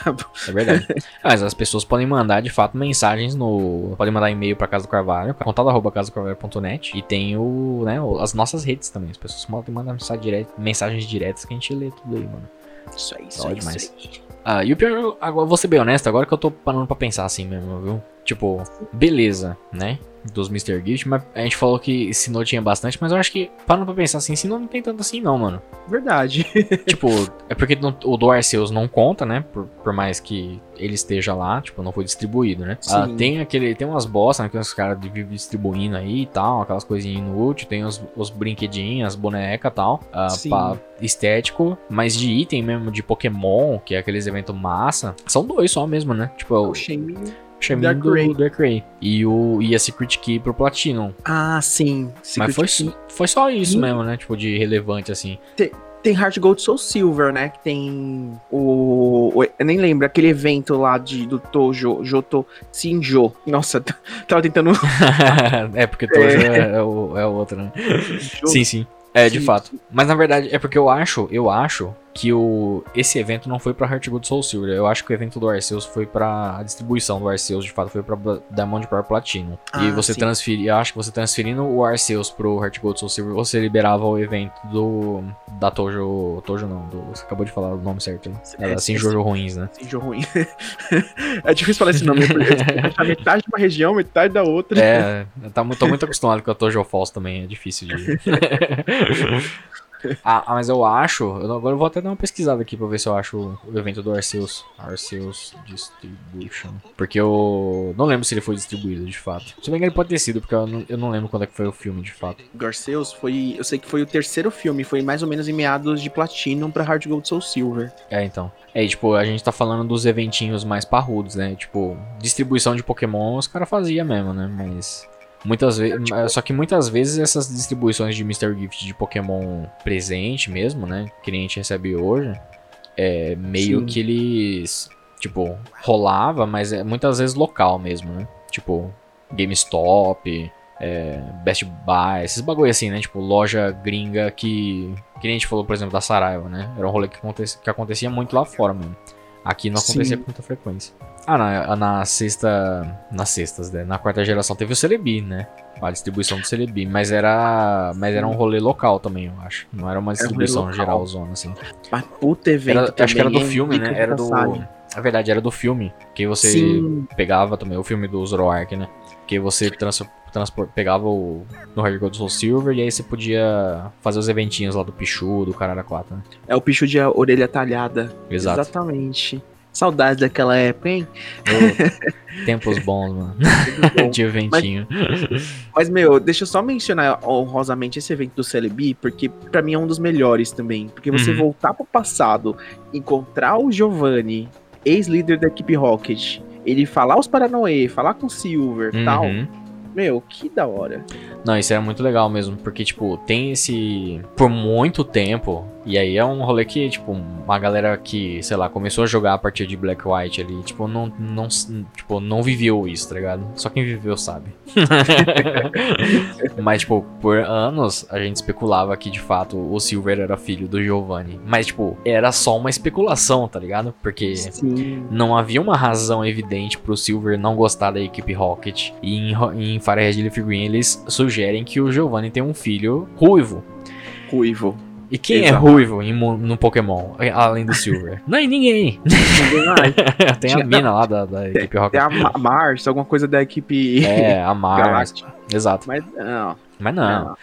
É verdade. Mas as pessoas podem mandar, de fato, mensagens no. Podem mandar e-mail pra Casa do Carvalho, contato arroba casadocarvalho.net. E tem o, né, as nossas redes também. As pessoas podem mandar mensagem direta, mensagens diretas que a gente lê tudo aí, mano. Isso aí, isso aí. demais. Isso aí. Ah, e o pior, agora vou ser bem honesto, agora que eu tô parando pra pensar assim mesmo, viu? Tipo, beleza, né? Dos Mr. Gift, mas a gente falou que Sinnoh tinha bastante, mas eu acho que, parando pra pensar assim, Sinnoh não tem tanto assim não, mano. Verdade. tipo, é porque não- o do Arceus não conta, né? Por, por mais que ele esteja lá, tipo, não foi distribuído, né? Sim. Ah, tem aquele, tem umas bosta, né? Que os caras vivem distribuindo aí e tal, aquelas coisinhas inúteis, tem os, os brinquedinhos, as bonecas e tal, ah, Sim. pra estético, mas de item mesmo, de Pokémon, que é aqueles eventos massa, são dois só mesmo, né? Tipo, é O o Shamin do Darkrai. Darkrai e, o, e a Secret Key pro Platinum. Ah, sim. mas foi, Secret só- foi só isso mesmo, né? Tipo, de relevante, assim. Tem Heart Gold Soul Silver, né? Que tem o, o- Eu nem lembro, aquele evento lá de, do Tojo, Joto Shinjo. Nossa, tava tentando. é, porque Tojo é, é o, é o outro, né? Sim, sim. É, de Sim. fato. Mas na verdade, é porque eu acho, eu acho que o, esse evento não foi pra Heart Gold Soul Silver. Eu acho que o evento do Arceus foi pra. A distribuição do Arceus, de fato, foi pra Bla- Diamond Power Platinum. e Ah, você sim. transferir. Eu acho que você transferindo o Arceus pro Heart Gold Soul Silver, você liberava o evento do. Da Tojo. Tojo não, do, você acabou de falar o nome certo. Né? É, Era assim, sim, Jojo Ruins, né? Shinjo ruim. é difícil falar esse nome, porque a metade de uma região, metade da outra. É, eu tá, tô muito acostumado com a Tojo Falls também, é difícil de. ah, ah, mas eu acho. eu- agora eu vou até dar uma pesquisada aqui pra ver se eu acho o, o evento do Arceus. Arceus Distribution. Porque eu não lembro se ele foi distribuído de fato. Se bem que ele pode ter sido, porque eu não, eu não lembro quando é que foi o filme de fato. Garceus foi. Eu sei que foi o terceiro filme, foi mais ou menos em meados de Platinum pra Heart Gold Soul Silver. É, então. É, tipo, a gente tá falando dos eventinhos mais parrudos, né? Tipo, distribuição de Pokémon os caras faziam mesmo, né? Mas. Muitas vezes. Só que muitas vezes essas distribuições de Mr. Gift de Pokémon presente mesmo, né? Que a gente recebe hoje. É meio Sim. que eles. Tipo, rolava, mas é muitas vezes local mesmo, né? Tipo, GameStop, é, Best Buy, esses bagulho assim, né? Tipo, loja gringa que. Que a gente falou, por exemplo, da Saraiva, né? Era um rolê que acontecia, que acontecia muito lá fora, mano. Aqui não acontecia Sim. com muita frequência. Ah, na, na sexta. Nas sextas, né? Na quarta geração teve o Celebi, né? A distribuição do Celebi. Mas era. Mas era um rolê local também, eu acho. Não era uma um distribuição local. geral zona, assim. Mas puta evento. Era- acho que era do hein? filme, né? Era do. Na verdade, era do filme. Que você Sim. pegava também, o filme do Zoroark, né? Que você trans, transpor- pegava o, no Hard Gold Soul Silver e aí você podia fazer os eventinhos lá do Pichu, do Carara 4, né? É o picho de orelha talhada. Exato. Exatamente. Saudades daquela época, hein? Ô, tempos bons, mano. Bom. De eventinho. Mas, meu, deixa eu só mencionar honrosamente esse evento do Celebi, porque pra mim é um dos melhores também. Porque você Uhum. voltar pro passado, encontrar o Giovanni, ex-líder da equipe Rocket, ele falar os Paranoê, falar com o Silver e tal. Meu, que da hora. Não, isso era muito legal mesmo, porque, tipo, tem esse. Por muito tempo. E aí é um rolê que, tipo, uma galera que, sei lá, começou a jogar a partir de Black White ali, tipo, não, não, tipo, não viveu isso, tá ligado? Só quem viveu sabe. Mas, tipo, por anos a gente especulava que, de fato, o Silver era filho do Giovanni. Mas, tipo, era só uma especulação, tá ligado? Porque. Sim. Não havia uma razão evidente pro Silver não gostar da equipe Rocket. E em, em Firehead Leaf Green eles sugerem que o Giovanni tem um filho ruivo. Ruivo. E quem é Exato. ruivo em, no Pokémon, além do Silver? Não, é ninguém. Ninguém. Tem a mina lá da, da equipe Rocket. Tem a Ma- Mars, alguma coisa da equipe É, a Mars. Galáctica. Exato. Mas não. Mas não.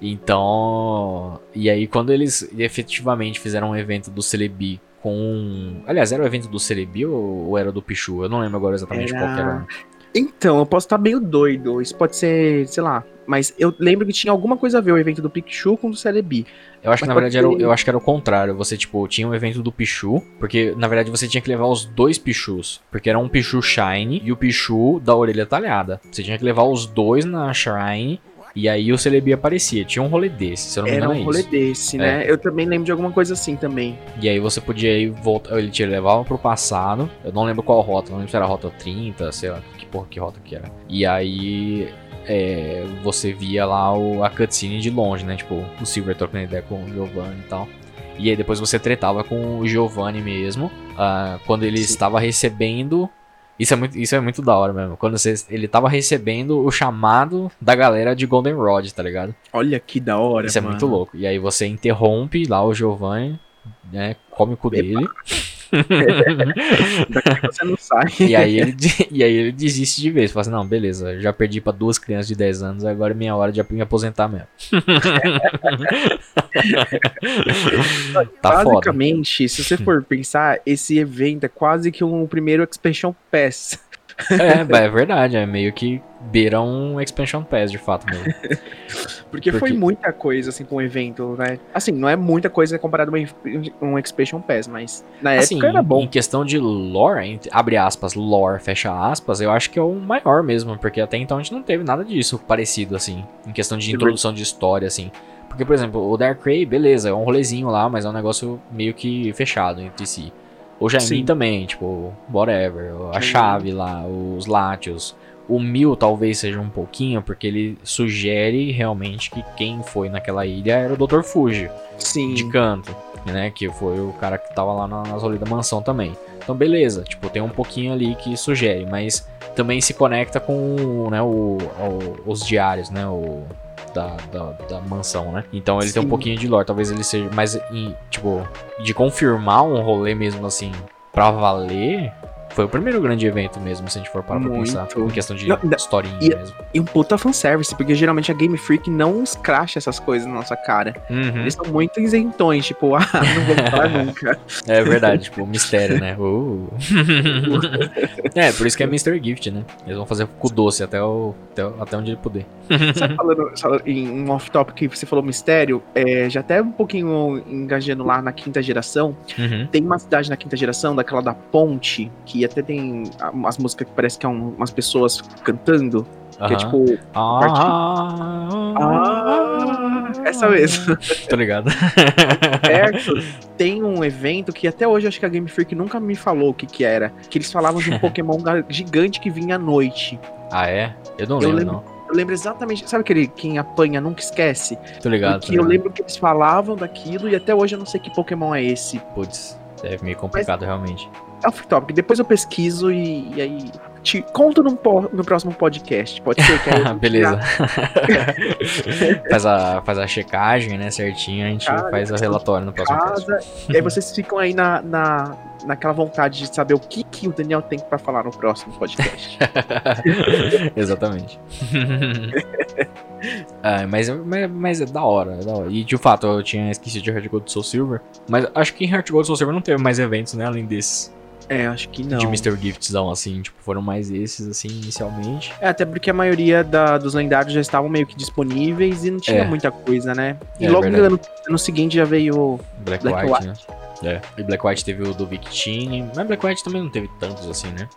Então. E aí, quando eles efetivamente fizeram um evento do Celebi com. Aliás, era o evento do Celebi ou, ou era do Pichu? Eu não lembro agora exatamente Era- qual que era. Então, eu posso estar meio doido. Isso pode ser, sei lá. Mas eu lembro que tinha alguma coisa a ver o evento do Pikachu com o do Celebi. Eu acho que na verdade era, eu acho que era o contrário. Você, tipo, tinha um evento do Pichu, porque na verdade você tinha que levar os dois Pichus. Porque era um Pichu Shine e o Pichu da orelha talhada. Você tinha que levar os dois na Shrine. E aí o Celebi aparecia. Tinha um rolê desse, se eu não me Era engano um é rolê isso. desse, né? Eu também lembro de alguma coisa assim também. E aí você podia ir voltar. Ele te levava pro passado. Eu não lembro qual rota, não lembro se era a rota 30, sei lá, que porra que rota que era. E aí. É, você via lá o, a cutscene de longe, né? Tipo, o Silver trocando ideia com o Giovanni e tal. E aí depois você tretava com o Giovanni mesmo. ah, quando ele Sim. estava recebendo. Isso é, muito, isso é muito da hora mesmo. Quando você, ele tava recebendo o chamado da galera de Golden Rod, tá ligado? Olha que da hora, Isso é mano. muito louco. E aí você interrompe lá o Giovanni, né? Come o cu dele. Daqui você não sai. e, aí ele, e aí ele desiste de vez. Fala assim, não, beleza, já perdi pra duas crianças de 10 anos, agora é minha hora de me aposentar mesmo. tá foda. Basicamente, se você for pensar, esse evento é quase que um primeiro Expansion Pass. É, é verdade, é meio que beira um expansion pass de fato mesmo. Porque, foi Porque- muita coisa, assim, com o evento, né? Assim, não é muita coisa comparado a um, Expansion Pass, mas na Assim, época era em bom. questão de lore, abre aspas, lore, fecha aspas, eu acho que é o maior mesmo, porque até então a gente não teve nada disso parecido, assim, em questão de introdução de história, assim. Porque, por exemplo, o Darkrai, beleza, é um rolezinho lá, mas é um negócio meio que fechado entre si. O Jaimin Sim. também, tipo, whatever, a chave lá, os Latios. O Mil talvez seja um pouquinho, porque ele sugere realmente que quem foi naquela ilha era o Dr. Fuji Sim. de canto, né? Que foi o cara que tava lá na- nas da mansão também. Então, beleza, tipo, tem um pouquinho ali que sugere, mas também se conecta com né, o, o- os diários, né? O, da, da, da mansão, né? Então ele tem um Sim. pouquinho de lore, talvez ele seja mais, em, tipo, de confirmar um rolê mesmo assim, pra valer. Foi o primeiro grande evento mesmo, se a gente for parar pra Muito. pensar. Em questão de Não, historinha e- mesmo. E um puta fanservice, porque geralmente a Game Freak não escracha essas coisas na nossa cara. Uhum. Eles são muito isentões, tipo, ah, não vou falar nunca. É verdade, tipo, mistério, né? Uh. é, por isso que é Mr. Gift, né? Eles vão fazer cu doce até, o, até, até onde ele puder. Sabe, falando em um off-topic que você falou mistério, é, já até um pouquinho engajando lá na quinta geração, Uhum. tem uma cidade na quinta geração, daquela da ponte, que até tem umas músicas que parece que é um- umas pessoas cantando, que é tipo, Ah, ah, essa mesmo. Tá ligado? perto, tem um evento que até hoje eu acho que a Game Freak nunca me falou o que que era, que eles falavam de um Pokémon ga- gigante que vinha à noite. Ah, é? Eu não Eu lembro, lembro- não. Eu lembro exatamente, sabe aquele quem apanha nunca esquece? Tô ligado. Porque eu lembro que eles falavam daquilo e até hoje eu não sei que Pokémon é esse. Putz, é meio complicado realmente. É off-topic, depois eu pesquiso e, e aí te conto no, no próximo podcast. Pode ser que aí Beleza. faz, a, faz a checagem, né, certinho, a gente Cara, faz o relatório no próximo casa, e aí vocês ficam aí na, na, naquela vontade de saber o que, que o Daniel tem pra falar no próximo podcast. Exatamente. Ah, mas, mas, mas é da hora, é da hora. E de fato, eu tinha esquecido de Heart Gold Soul Silver. Mas acho que em Heart Gold Soul Silver não teve mais eventos, né? Além desses. É, acho que não. De Mr. Giftzão, assim. Tipo, foram mais esses, assim, inicialmente. É, até porque a maioria da- dos lendários já estavam meio que disponíveis e não tinha É. muita coisa, né? E É, logo no, ano seguinte já veio. Black, Black White, né? É. E Black White teve o do Victini. Mas Black White também não teve tantos, assim, né?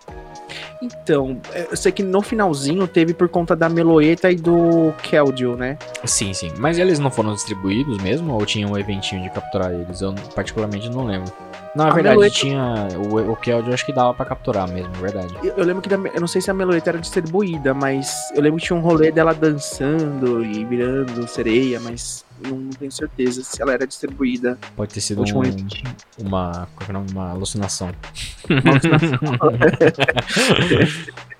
Então, eu sei que no finalzinho teve por conta da Meloeta e do Keldeo, né? Sim, sim. Mas eles não foram distribuídos mesmo? Ou tinha um eventinho de capturar eles? Eu particularmente não lembro. Na A verdade, Meloetta- tinha. O, o acho que dava pra capturar mesmo, é verdade. Eu, eu lembro que da, eu não sei se a Meloeta era distribuída, mas eu lembro que tinha um rolê dela dançando e virando sereia, mas não, não tenho certeza se ela era distribuída. Pode ter sido um, uma, que é o nome? uma alucinação.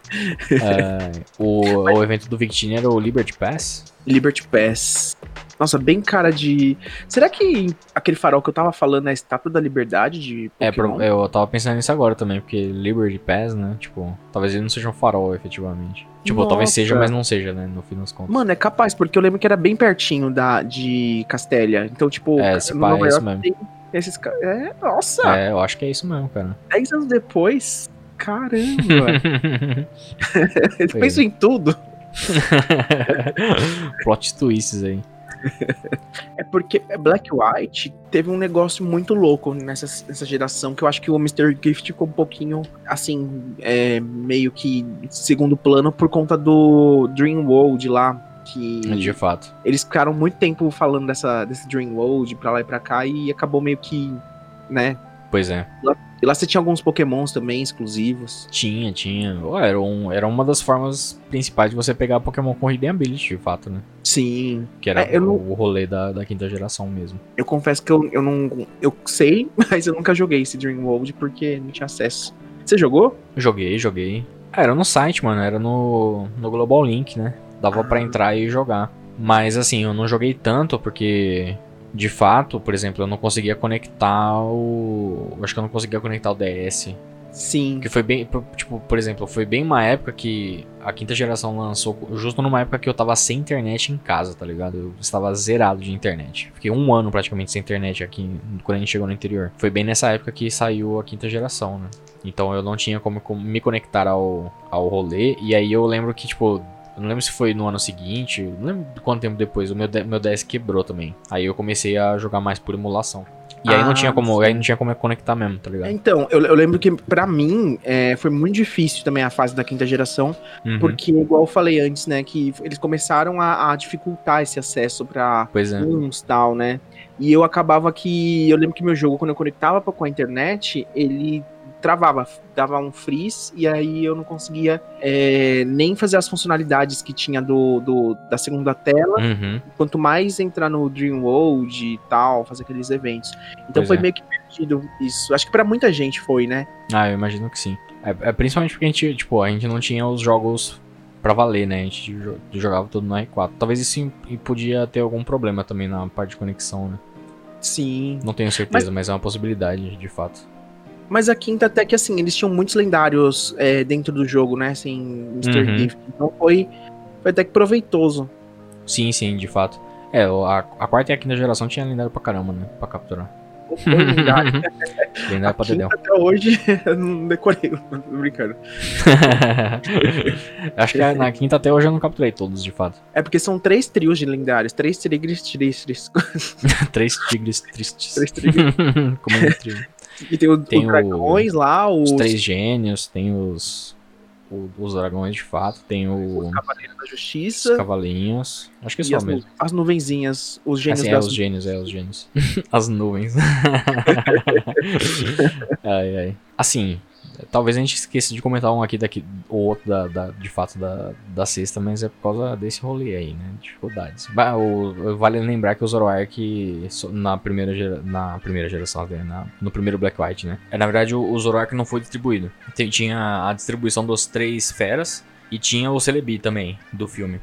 É, o, o evento do Victini era o Liberty Pass. Liberty Pass. Nossa, bem cara de. Será que aquele farol que eu tava falando é a estátua da liberdade de É, Pokémon? pro- eu tava pensando nisso agora também, porque Liberty Pass, né? Tipo, talvez ele não seja um farol, efetivamente. Tipo, talvez Nossa. seja, mas não seja, né? No fim das contas. Mano, é capaz, porque eu lembro que era bem pertinho da, de Castélia. Então, tipo, É, esse pá, é isso mesmo. tem esses É, nossa, É, eu acho que é isso mesmo, cara. 10 anos depois. Caramba! Pensam em tudo. Plot twists aí. É porque Black White teve um negócio muito louco nessa, nessa geração que eu acho que o Mr. Gift ficou um pouquinho, assim, é, meio que segundo plano por conta do Dream World lá. Que De fato. eles ficaram muito tempo falando dessa, desse Dream World pra lá e pra cá e acabou meio que, né? Pois é. E lá você tinha alguns pokémons também exclusivos. Tinha, tinha. Ó, Era, um, era uma das formas principais de você pegar Pokémon com Hidden Ability, de fato, né? Sim. Que era É, o, não- o rolê da, da quinta geração mesmo. Eu confesso que eu, eu não. Eu sei, mas eu nunca joguei esse Dream World porque não tinha acesso. Você jogou? Joguei, joguei. Ah, era no site, mano. Era no, no Global Link, né? Dava pra Ah. entrar e jogar. Mas assim, eu não joguei tanto porque, de fato, por exemplo, eu não conseguia conectar o. eu Acho que eu não conseguia conectar o DS. Sim. Que foi bem. Tipo, por exemplo, foi bem uma época que a quinta geração lançou. Justo numa época que eu tava sem internet em casa, tá ligado? Eu estava zerado de internet. Fiquei um ano praticamente sem internet aqui quando a gente chegou no interior. Foi bem nessa época que saiu a quinta geração, né? Então eu não tinha como, me conectar ao, ao rolê. E aí eu lembro que, tipo. Eu não lembro se foi no ano seguinte, não lembro quanto tempo depois, o meu, meu DS quebrou também. Aí eu comecei a jogar mais por emulação. E aí não Ah, tinha como, sim. aí não tinha como conectar mesmo, tá ligado? Então, eu, eu lembro que pra mim é, foi muito difícil também a fase da quinta geração, Uhum. porque, igual eu falei antes, né, que eles começaram a, a dificultar esse acesso pra Pois é. uns e tal, né? E eu acabava que. Eu lembro que meu jogo, quando eu conectava com a internet, ele travava, dava um freeze, e aí eu não conseguia é, nem fazer as funcionalidades que tinha do, do- da segunda tela, Uhum. quanto mais entrar no Dream World e tal, fazer aqueles eventos. Então Pois foi é. meio que perdido isso. Acho que pra muita gente foi, né? Ah, eu imagino que sim. É, é principalmente porque a gente, tipo, a gente não tinha os jogos pra valer, né? A gente jo- jogava tudo no R4. Talvez isso podia ter algum problema também na parte de conexão, né? Sim. Não tenho certeza, mas, é uma possibilidade, de fato. Mas a quinta até que assim, eles tinham muitos lendários é, dentro do jogo, né? Assim, Mr. Uhum. Gift. Então foi, foi até que proveitoso. Sim, sim, de fato. É, a, a quarta e a quinta geração tinha lendário pra caramba, né? Pra capturar. Foi lendário. lendário pra dedéu. até hoje eu não decorei, tô brincando. Acho que na quinta até hoje eu não capturei todos, de fato. É porque são três trios de lendários, três tigres tristes. Três tigres tristes. Três tigres. Como é que é? E tem, o- Tem os o- dragões lá, os, Os três gênios, tem os. o- os dragões de fato, tem o, os cavaleiros da os justiça cavalinhos. Acho que é só as, nu- mesmo. as nuvenzinhas, os gênios Assim, é, das os gênios, é, os gênios. As nuvens. ai, ai. Assim, talvez a gente esqueça de comentar um aqui daqui, ou outro da, da- de fato da, da sexta, mas é por causa desse rolê aí, né? Dificuldades. O- vale lembrar que o Zoroark, na primeira, gera- na primeira geração, né, na- no primeiro Black White, né? É, na verdade, o, o Zoroark não foi distribuído. Tinha a distribuição dos três feras e tinha o Celebi também, do filme.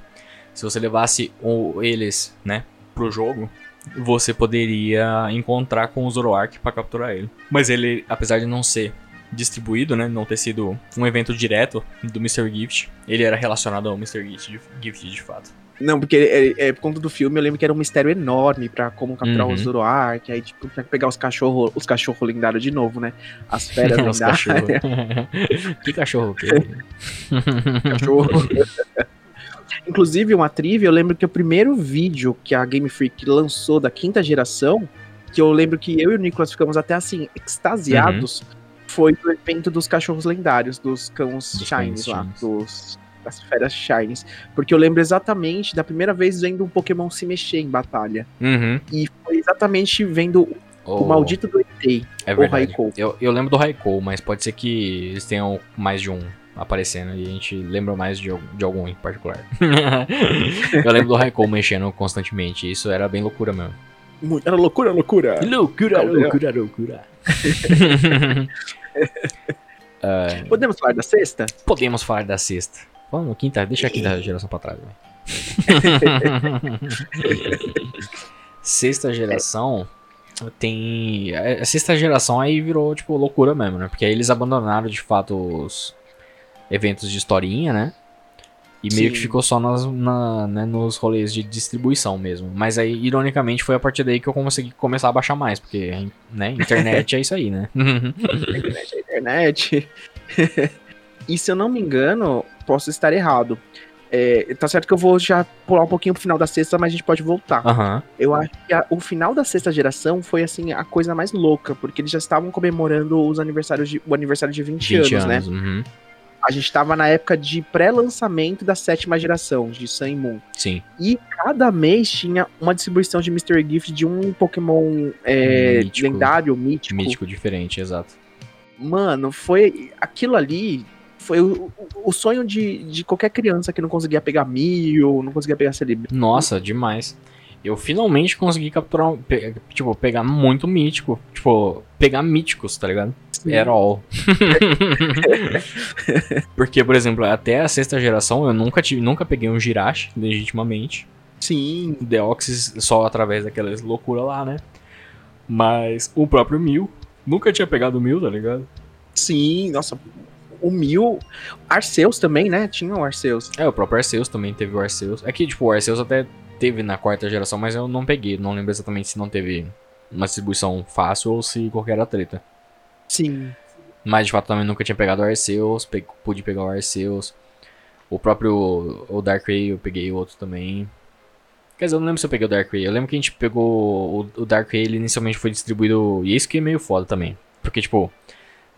Se você levasse o- eles, né, pro jogo, você poderia encontrar com o Zoroark pra capturar ele. Mas ele, apesar de não ser distribuído, né, não ter sido um evento direto do Mr. Gift, ele era relacionado ao Mr. Gift de, Gift de fato. Não, porque é, é, por conta do filme, eu lembro que era um mistério enorme pra como capturar Uhum. o Zoroark, aí tipo, tinha que pegar os cachorros os cachorro lendários de novo, né? As feras lendárias. cachorros. que cachorro que é? cachorro. Inclusive, uma trivia, eu lembro que o primeiro vídeo que a Game Freak lançou da quinta geração, que eu lembro que eu e o Nicolas ficamos até assim, extasiados, foi do evento dos cachorros lendários, dos cães Dos Shines lá, Shines. dos, das feras Shines. Porque eu lembro exatamente da primeira vez vendo um Pokémon se mexer em batalha. Uhum. E foi exatamente vendo o Oh, maldito do ET, é o verdade. Raikou. Eu, eu lembro do Raikou, mas pode ser que eles tenham mais de um aparecendo e a gente lembra mais de, de algum em particular. eu lembro do Raikou mexendo constantemente, isso era bem loucura mesmo. Era loucura, loucura. Loucura, Caldeirão. loucura, loucura. Podemos falar da sexta? Podemos falar da sexta. Vamos, quinta, deixa a quinta geração pra trás. sexta geração tem. A sexta geração aí virou, tipo, loucura mesmo, né? Porque aí eles abandonaram de fato os eventos de historinha, né? E meio Sim. que ficou só nas, na, né, nos rolês de distribuição mesmo. Mas aí, ironicamente, foi a partir daí que eu consegui começar a baixar mais, porque, né, internet é isso aí, né? internet é internet. e se eu não me engano, posso estar errado. É, tá certo que eu vou já pular um pouquinho pro final da sexta, mas a gente pode voltar. Aham. Eu acho que a- o final da sexta geração foi assim a coisa mais louca, porque eles já estavam comemorando os aniversários de, o aniversário de 20, 20 anos, anos, né? uhum. A gente tava na época de pré-lançamento da sétima geração de Sun e Moon. Sim. E cada mês tinha uma distribuição de Mystery Gift de um Pokémon é, Mítico. lendário, mítico. Mítico diferente, exato. Mano, foi. Aquilo ali foi o, o- sonho de, de qualquer criança que não conseguia pegar mil, não conseguia pegar Celebi. Nossa, demais. Eu finalmente consegui capturar, pe- tipo, pegar muito mítico. Tipo, pegar míticos, tá ligado? Era all. Porque, por exemplo, até a sexta geração eu nunca tive, nunca peguei um Jirachi, legitimamente. Sim, Deoxys só através daquelas loucura lá, né? Mas o próprio Mil, nunca tinha pegado o Mil, tá ligado? sim, nossa. O mil. Arceus também, né? Tinha o Arceus. É, o próprio Arceus também teve o Arceus. É que, tipo, o Arceus até teve na quarta geração, mas eu não peguei. Não lembro exatamente se não teve uma distribuição fácil ou se qualquer era treta. Sim. Mas, de fato, também nunca tinha pegado o Arceus. pe- pude pegar o Arceus. O próprio o Darkrai eu peguei outro também. Quer dizer, eu não lembro se eu peguei o Darkrai. Eu lembro que a gente pegou o, o Darkrai, ele inicialmente foi distribuído... E isso que é meio foda também. Porque, tipo,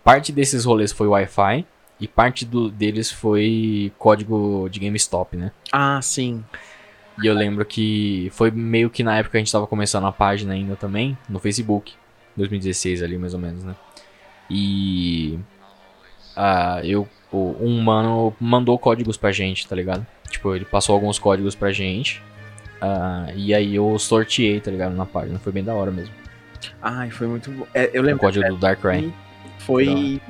parte desses rolês foi Wi-Fi. E parte do, deles foi código de GameStop, né? Ah, sim. E eu lembro que foi meio que na época que a gente tava começando a página ainda também, no Facebook. 2016 ali, mais ou menos, né? E. Ah, eu. o- Um mano mandou códigos pra gente, tá ligado? Tipo, ele passou alguns códigos pra gente. ah, e aí eu sorteei, tá ligado? Na página. Foi bem da hora mesmo. Ai, foi muito bom. É, eu O lembro. código do Darkrai. Foi.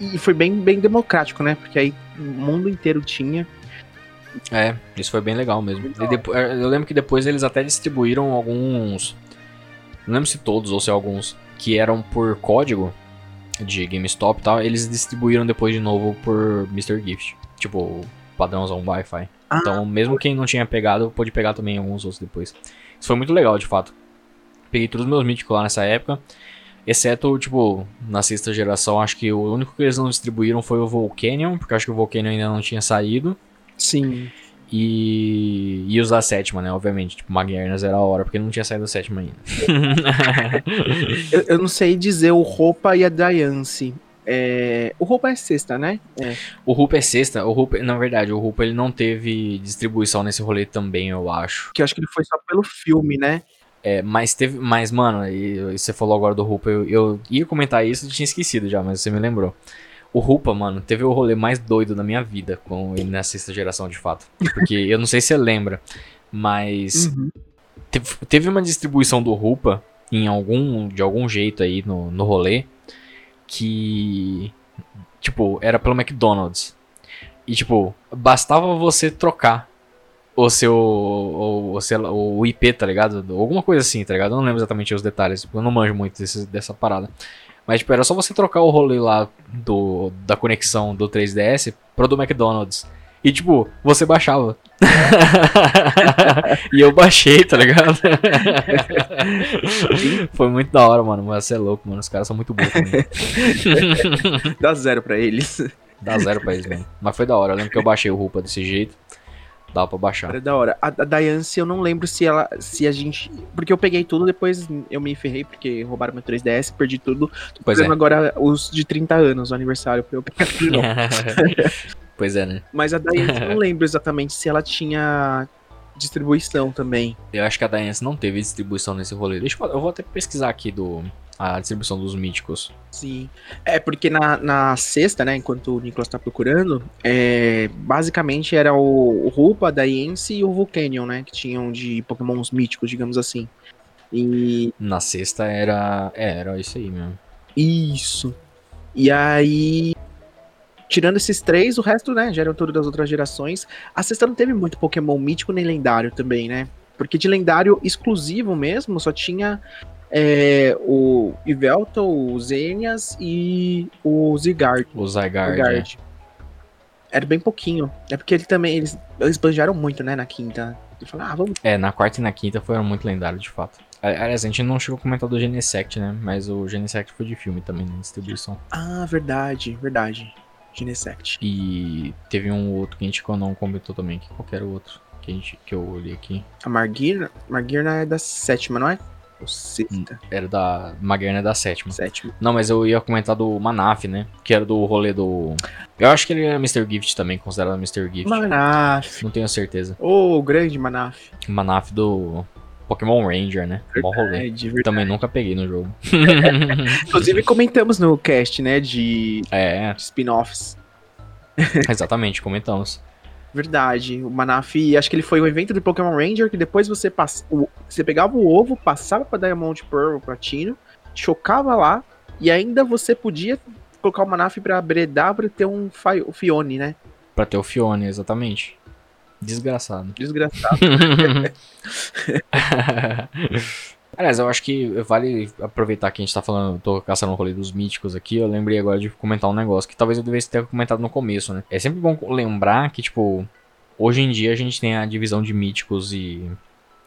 E foi bem, bem democrático, né? Porque aí o mundo inteiro tinha. É, isso foi bem legal mesmo. Muito E depo- eh, eu lembro que depois eles até distribuíram alguns. Não lembro se todos ou se alguns. Que eram por código de GameStop e tal. Eles distribuíram depois de novo por Mr. Gift. Tipo, padrãozão Wi-Fi. Ah. Então, mesmo quem não tinha pegado, pôde pegar também alguns outros depois. Isso foi muito legal, de fato. Peguei todos os meus míticos lá nessa época. Exceto, tipo, na sexta geração, acho que o único que eles não distribuíram foi o Volcanion, porque acho que o Volcanion ainda não tinha saído. Sim. E, e os da sétima, né? Obviamente. Tipo, Magiernas era a hora, porque não tinha saído da sétima ainda. Eu, eu não sei dizer o Roupa e a Diance. É, o Roupa é sexta, né? É. o Rupa é sexta. O Rupa, na verdade, o Rupa ele não teve distribuição nesse rolê também, eu acho. Que eu acho que ele foi só pelo filme, né? É, mas teve. Mas, mano, e, e você falou agora do Rupa, eu, eu ia comentar isso, eu tinha esquecido já, mas você me lembrou. O Rupa, mano, teve o rolê mais doido da minha vida com ele na sexta geração, de fato. Porque eu não sei se você lembra, mas Uhum. Teve, teve uma distribuição do Rupa em algum de algum jeito aí no, no rolê que tipo era pelo McDonald's e tipo bastava você trocar o seu o, o, o IP tá ligado alguma coisa assim tá ligado eu não lembro exatamente os detalhes eu não manjo muito desse, dessa parada mas tipo era só você trocar o rolê lá do da conexão do 3DS pro do McDonald's e tipo você baixava e eu baixei, tá ligado? Foi muito da hora, mano. Mas você é louco, mano. Os caras são muito bons também. Dá zero pra eles. Dá zero pra eles, mano. Mas foi da hora. Eu lembro que eu baixei o Rupa desse jeito. Dava pra baixar. Era da hora. A, a Diance, eu não lembro se ela. Se a gente. Porque eu peguei tudo, depois eu me ferrei, porque roubaram meu 3DS, perdi tudo. Tô Pois é. agora os de 30 anos, o aniversário, pra eu pegar tudo pois é, né? Mas a Diance, eu não lembro exatamente se ela tinha distribuição também. Eu acho que a Dance não teve distribuição nesse rolê. Deixa eu, eu vou até pesquisar aqui do, a distribuição dos míticos. Sim. É, porque na, na sexta, né, enquanto o Nicolas tá procurando, é, basicamente era o, o Rupa, a Diance e o Vulcanion, né, que tinham de pokémons míticos, digamos assim. E Na sexta era. É, era isso aí mesmo. Isso. E aí. Tirando esses três, o resto, né, já eram tudo das outras gerações. A sexta não teve muito Pokémon mítico nem lendário também, né? Porque de lendário exclusivo mesmo, só tinha é, o Yveltal, o Zenias e o Zygarde. O Zygarde. Zygarde. Era bem pouquinho. É porque ele também, eles, eles muito, né, na quinta. Falou, ah, vamos. É, na quarta e na quinta foram muito lendários, de fato. Aliás, a gente não chegou a comentar do Genesect, né? Mas o Genesect foi de filme também, na distribuição. Ah, verdade, verdade. Genesect. E teve um outro que a gente não comentou também, que qualquer outro que, a gente, que eu olhei aqui. A Margirna, Margirna é da sétima, não é? Ou sexta? Era da. Magerna é da sétima. Sétima. Não, mas eu ia comentar do Manaf, né? Que era do rolê do. Eu acho que ele é Mr. Gift também, considerado Mr. Gift. Manaf. Não tenho certeza. Ô, oh, grande Manaf. Manaf do Pokémon Ranger, né? Bom rolê. Verdade. Também nunca peguei no jogo. Inclusive comentamos no cast, né, de, É, de spin-offs. exatamente, comentamos. Verdade. O Manaf, acho que ele foi um evento do Pokémon Ranger que depois você passa, o- você pegava o ovo, passava pra Diamond Pearl, Platino, chocava lá e ainda você podia colocar o Manaf pra bredar pra ter um Fi- o Fione, né? Pra ter o Fione, exatamente. Desgraçado. Desgraçado. Aliás, eu acho que vale aproveitar que a gente tá falando, tô caçando o rolê dos míticos aqui, eu lembrei agora de comentar um negócio que talvez eu devesse ter comentado no começo, né? É sempre bom lembrar que, tipo, hoje em dia a gente tem a divisão de míticos e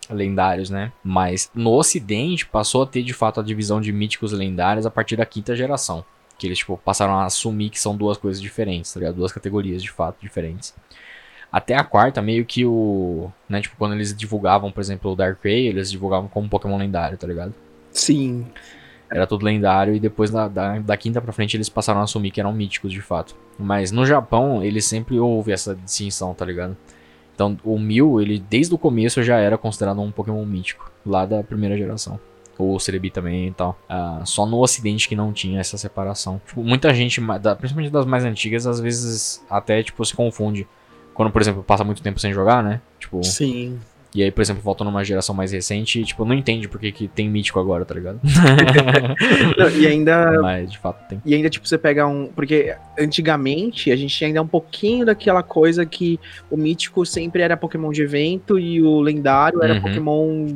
lendários, né? Mas no ocidente passou a ter de fato a divisão de míticos e lendários a partir da quinta geração. Que eles, tipo, passaram a assumir que são duas coisas diferentes, tá ligado? Duas categorias de fato diferentes. Até a quarta, meio que o. Né, tipo, quando eles divulgavam, por exemplo, o Darkrai, eles divulgavam como Pokémon lendário, tá ligado? Sim. Era tudo lendário e depois da, da, da quinta pra frente eles passaram a assumir que eram míticos de fato. Mas no Japão, eles sempre houve essa distinção, tá ligado? Então o Mew, ele desde o começo já era considerado um Pokémon mítico, lá da primeira geração. O Celebi também e tal. Ah, só no ocidente que não tinha essa separação. Tipo, muita gente, principalmente das mais antigas, às vezes até tipo se confunde. Quando, por exemplo, passa muito tempo sem jogar, né? Tipo, Sim. e aí, por exemplo, volta numa geração mais recente tipo, não entende por que, que tem mítico agora, tá ligado? Não, e ainda Mas, de fato, tem. E ainda, tipo, você pega um. Porque antigamente a gente tinha ainda um pouquinho daquela coisa que o mítico sempre era Pokémon de evento e o lendário era Uhum. Pokémon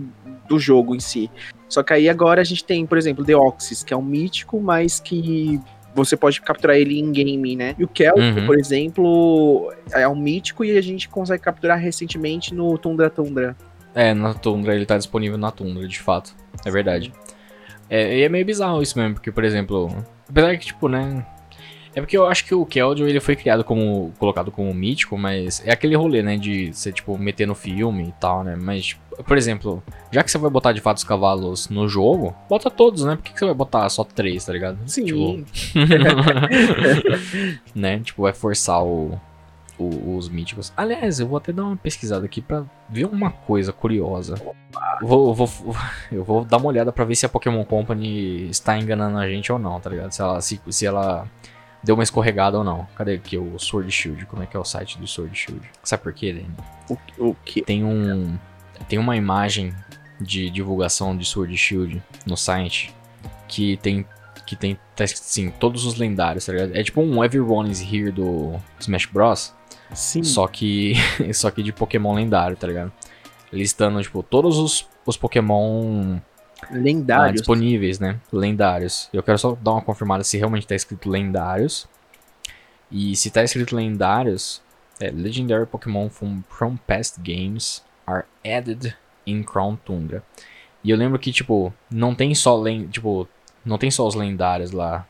do jogo em si. Só que aí agora a gente tem, por exemplo, Deoxys, que é um mítico, mas que você pode capturar ele em game, né? E o Kelp, Uhum. por exemplo, é um mítico e a gente consegue capturar recentemente no Tundra Tundra. É, na Tundra, ele tá disponível na Tundra, de fato. É verdade. É, e é meio bizarro isso mesmo, porque, por exemplo, apesar que, tipo, né. É porque eu acho que o Keldeo, ele foi criado como. colocado como mítico, mas é aquele rolê, né, de você, tipo, meter no filme e tal, né? Mas, tipo, por exemplo, já que você vai botar de fato os cavalos no jogo, bota todos, né? Por que, que você vai botar só três, tá ligado? Sim. Tipo, né? Tipo, vai forçar o, o- os míticos. Aliás, eu vou até dar uma pesquisada aqui pra ver uma coisa curiosa. Vou, vou, eu vou dar uma olhada pra ver se a Pokémon Company está enganando a gente ou não, tá ligado? Se ela, se, se ela deu uma escorregada ou não. Cadê aqui o Sword Shield? Como é que é o site do Sword Shield? Sabe por quê, Dani? O, o que? Tem um. Tem uma imagem de divulgação de Sword Shield no site que tem. Que tem. Tá assim, todos os lendários, tá ligado? É tipo um Everyone is Here do Smash Bros. Sim. Só que. só que de Pokémon lendário, tá ligado? Listando, tipo, todos os, os Pokémon ah, Lendários. disponíveis, né? Lendários. Eu quero só dar uma confirmada se realmente tá escrito lendários. E se tá escrito lendários, é Legendary Pokémon from, from past games are added in Crown Tundra. E eu lembro que, tipo, não tem só len tipo, não tem só os lendários lá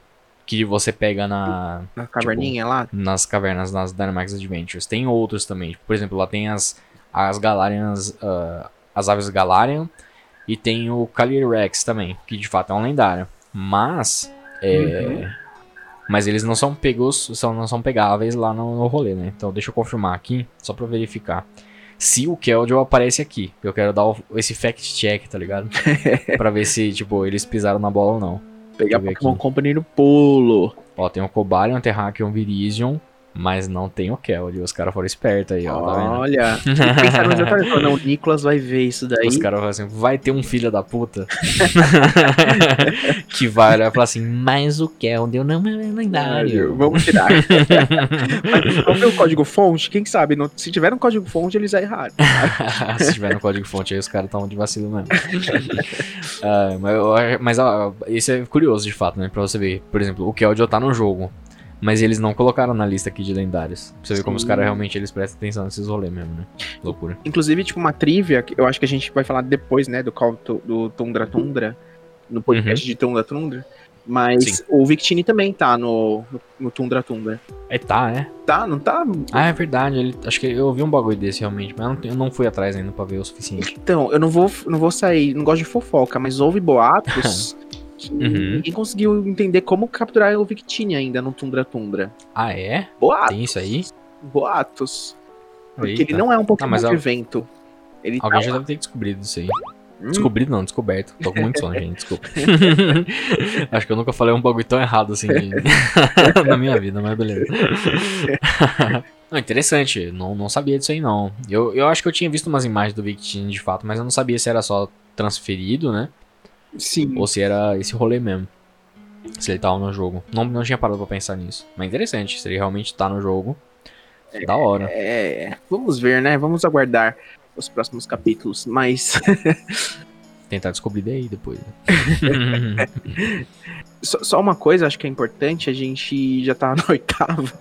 que você pega na Na caverninha lá. nas cavernas nas Dynamax Adventures. Tem outros também. Tipo, por exemplo, lá tem as as Galarians, ah, as aves Galarian e tem o Calyrex também, que de fato é um lendário. Mas é, mas eles não são pegos, são não são pegáveis lá no, no rolê, né? Então deixa eu confirmar aqui, só pra verificar. Se o Keldeo aparece aqui, eu quero dar o- esse fact check, tá ligado? pra ver se, tipo, eles pisaram na bola ou não. Pegar Pokémon aqui. Company no pulo. Ó, tem o Cobalion, Terrakion, Virizion, Mas não tem o Keld. Os caras foram espertos aí, ó. Tá? Olha, pensaram exatamente, falaram, não, o Nicolas vai ver isso daí. Os caras falam assim, vai ter um filho da puta que vai olhar e falar assim, mas o Keldeu não é lendário. Vamos tirar. Vamos ver o código fonte? Quem sabe? não- se tiver um código fonte, eles erraram. Se tiver no código fonte aí, os caras estão de vacilo mesmo. Ah, mas eu mas ó, isso é curioso de fato, né? Pra você ver. Por exemplo, o Keldeo tá no jogo. Mas eles não colocaram na lista aqui de lendários. Pra você ver como os caras realmente eles prestam atenção nesses rolês mesmo, né? Loucura. Inclusive, tipo, uma trivia, que eu acho que a gente vai falar depois, né, do call do Tundra Tundra, no podcast de Tundra Tundra. Mas Sim. o Victini também tá no, no, no Tundra Tundra. Aí tá, é. Tá, não tá? Ah, é verdade. Ele, acho que eu ouvi um bagulho desse realmente, mas eu não, eu não fui atrás ainda pra ver o suficiente. Então, eu não vou, não vou sair, não gosto de fofoca, mas houve boatos que Uhum. ninguém conseguiu entender como capturar o Victini ainda no Tundra Tundra. Ah, é? Boatos. Tem isso aí? Boatos. Porque Eita. ele não é um Pokémon mas de evento. Ele Alguém tá já lá. deve ter descobrido isso aí. Hum, Descobrido não, descoberto. Tô com muito sono, gente, desculpa. Acho que eu nunca falei um bagulho tão errado assim na minha vida, mas beleza. Não, interessante, não, não sabia disso aí não. Eu, eu acho que eu tinha visto umas imagens do Victini de fato, mas eu não sabia se era só transferido, né? Sim. Ou se era esse rolê mesmo. Se ele tava no jogo. Não, não tinha parado pra pensar nisso. Mas interessante, se ele realmente tá no jogo. Da hora. É, vamos ver, né? Vamos aguardar os próximos capítulos. Mas Tentar descobrir daí depois. né? só, só uma coisa, acho que é importante, a gente já tá na oitava.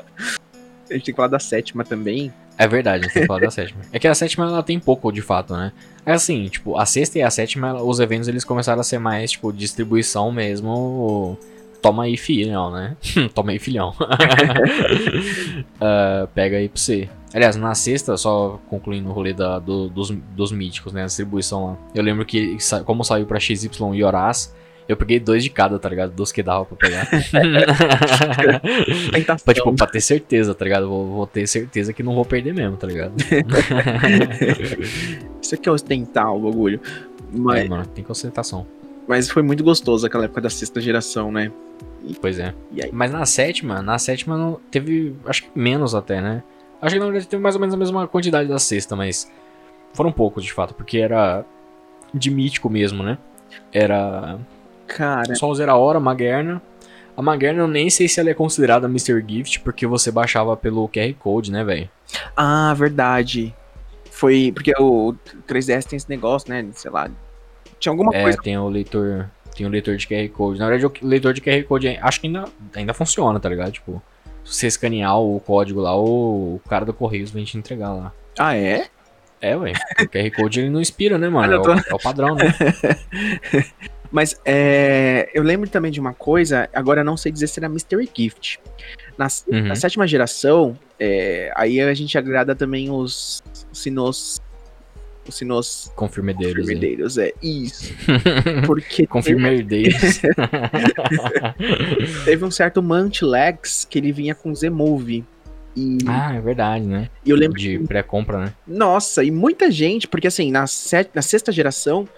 A gente tem que falar da sétima também. É verdade, que falar da sétima. É que a sétima ela tem pouco de fato, né? É assim, tipo, a sexta e a sétima, ela- os eventos eles começaram a ser mais, tipo, distribuição mesmo. Toma aí, filhão, né? Toma aí, filhão. Ah, pega aí pra você. Aliás, na sexta, só concluindo o rolê da, do- dos, dos míticos, né? A distribuição lá. Eu lembro que, como saiu pra XY e Horaz, eu peguei dois de cada, tá ligado? Dos que dava pra pegar. Pra, tipo, pra ter certeza, tá ligado? Vou, vou ter certeza que não vou perder mesmo, tá ligado? Isso aqui é ostentar o bagulho. Mas, É, mano, tem concentração. mas foi muito gostoso aquela época da sexta geração, né? Pois é. E? Mas na sétima, na sétima não teve, acho que menos até, né? Acho que na verdade teve mais ou menos a mesma quantidade da sexta, mas foram poucos de fato, porque era de mítico mesmo, né? Era Cara, só o Zeraora, Magerna. A Magerna eu nem sei se ela é considerada Mr. Gift, porque você baixava pelo QR Code, né, velho? ah, verdade. Foi porque o 3DS tem esse negócio, né? Sei lá. Tinha alguma É, coisa. tem o leitor. Tem o leitor de QR Code. Na verdade, o leitor de QR Code é- acho que ainda, ainda funciona, tá ligado? Tipo, se você escanear o código lá, o, cara do Correios vem te entregar lá. Ah, é? É, ué. O QR Code ele não inspira, né, mano? Ah, É o, tô- é o padrão, né? Mas é, eu lembro também de uma coisa, agora eu não sei dizer se era Mystery Gift. Na, Uhum. na sétima geração, é, aí a gente agrada também os sinos. Os sinos Confirmedeiros. aí. vermelheiros, é isso. Porque Confirmedeiros. teve, teve um certo Mantlex que ele vinha com Z-Move. E, ah, é verdade, né? e eu lembro De que pré-compra, né? Nossa, e muita gente, porque assim, na, set, na sexta geração,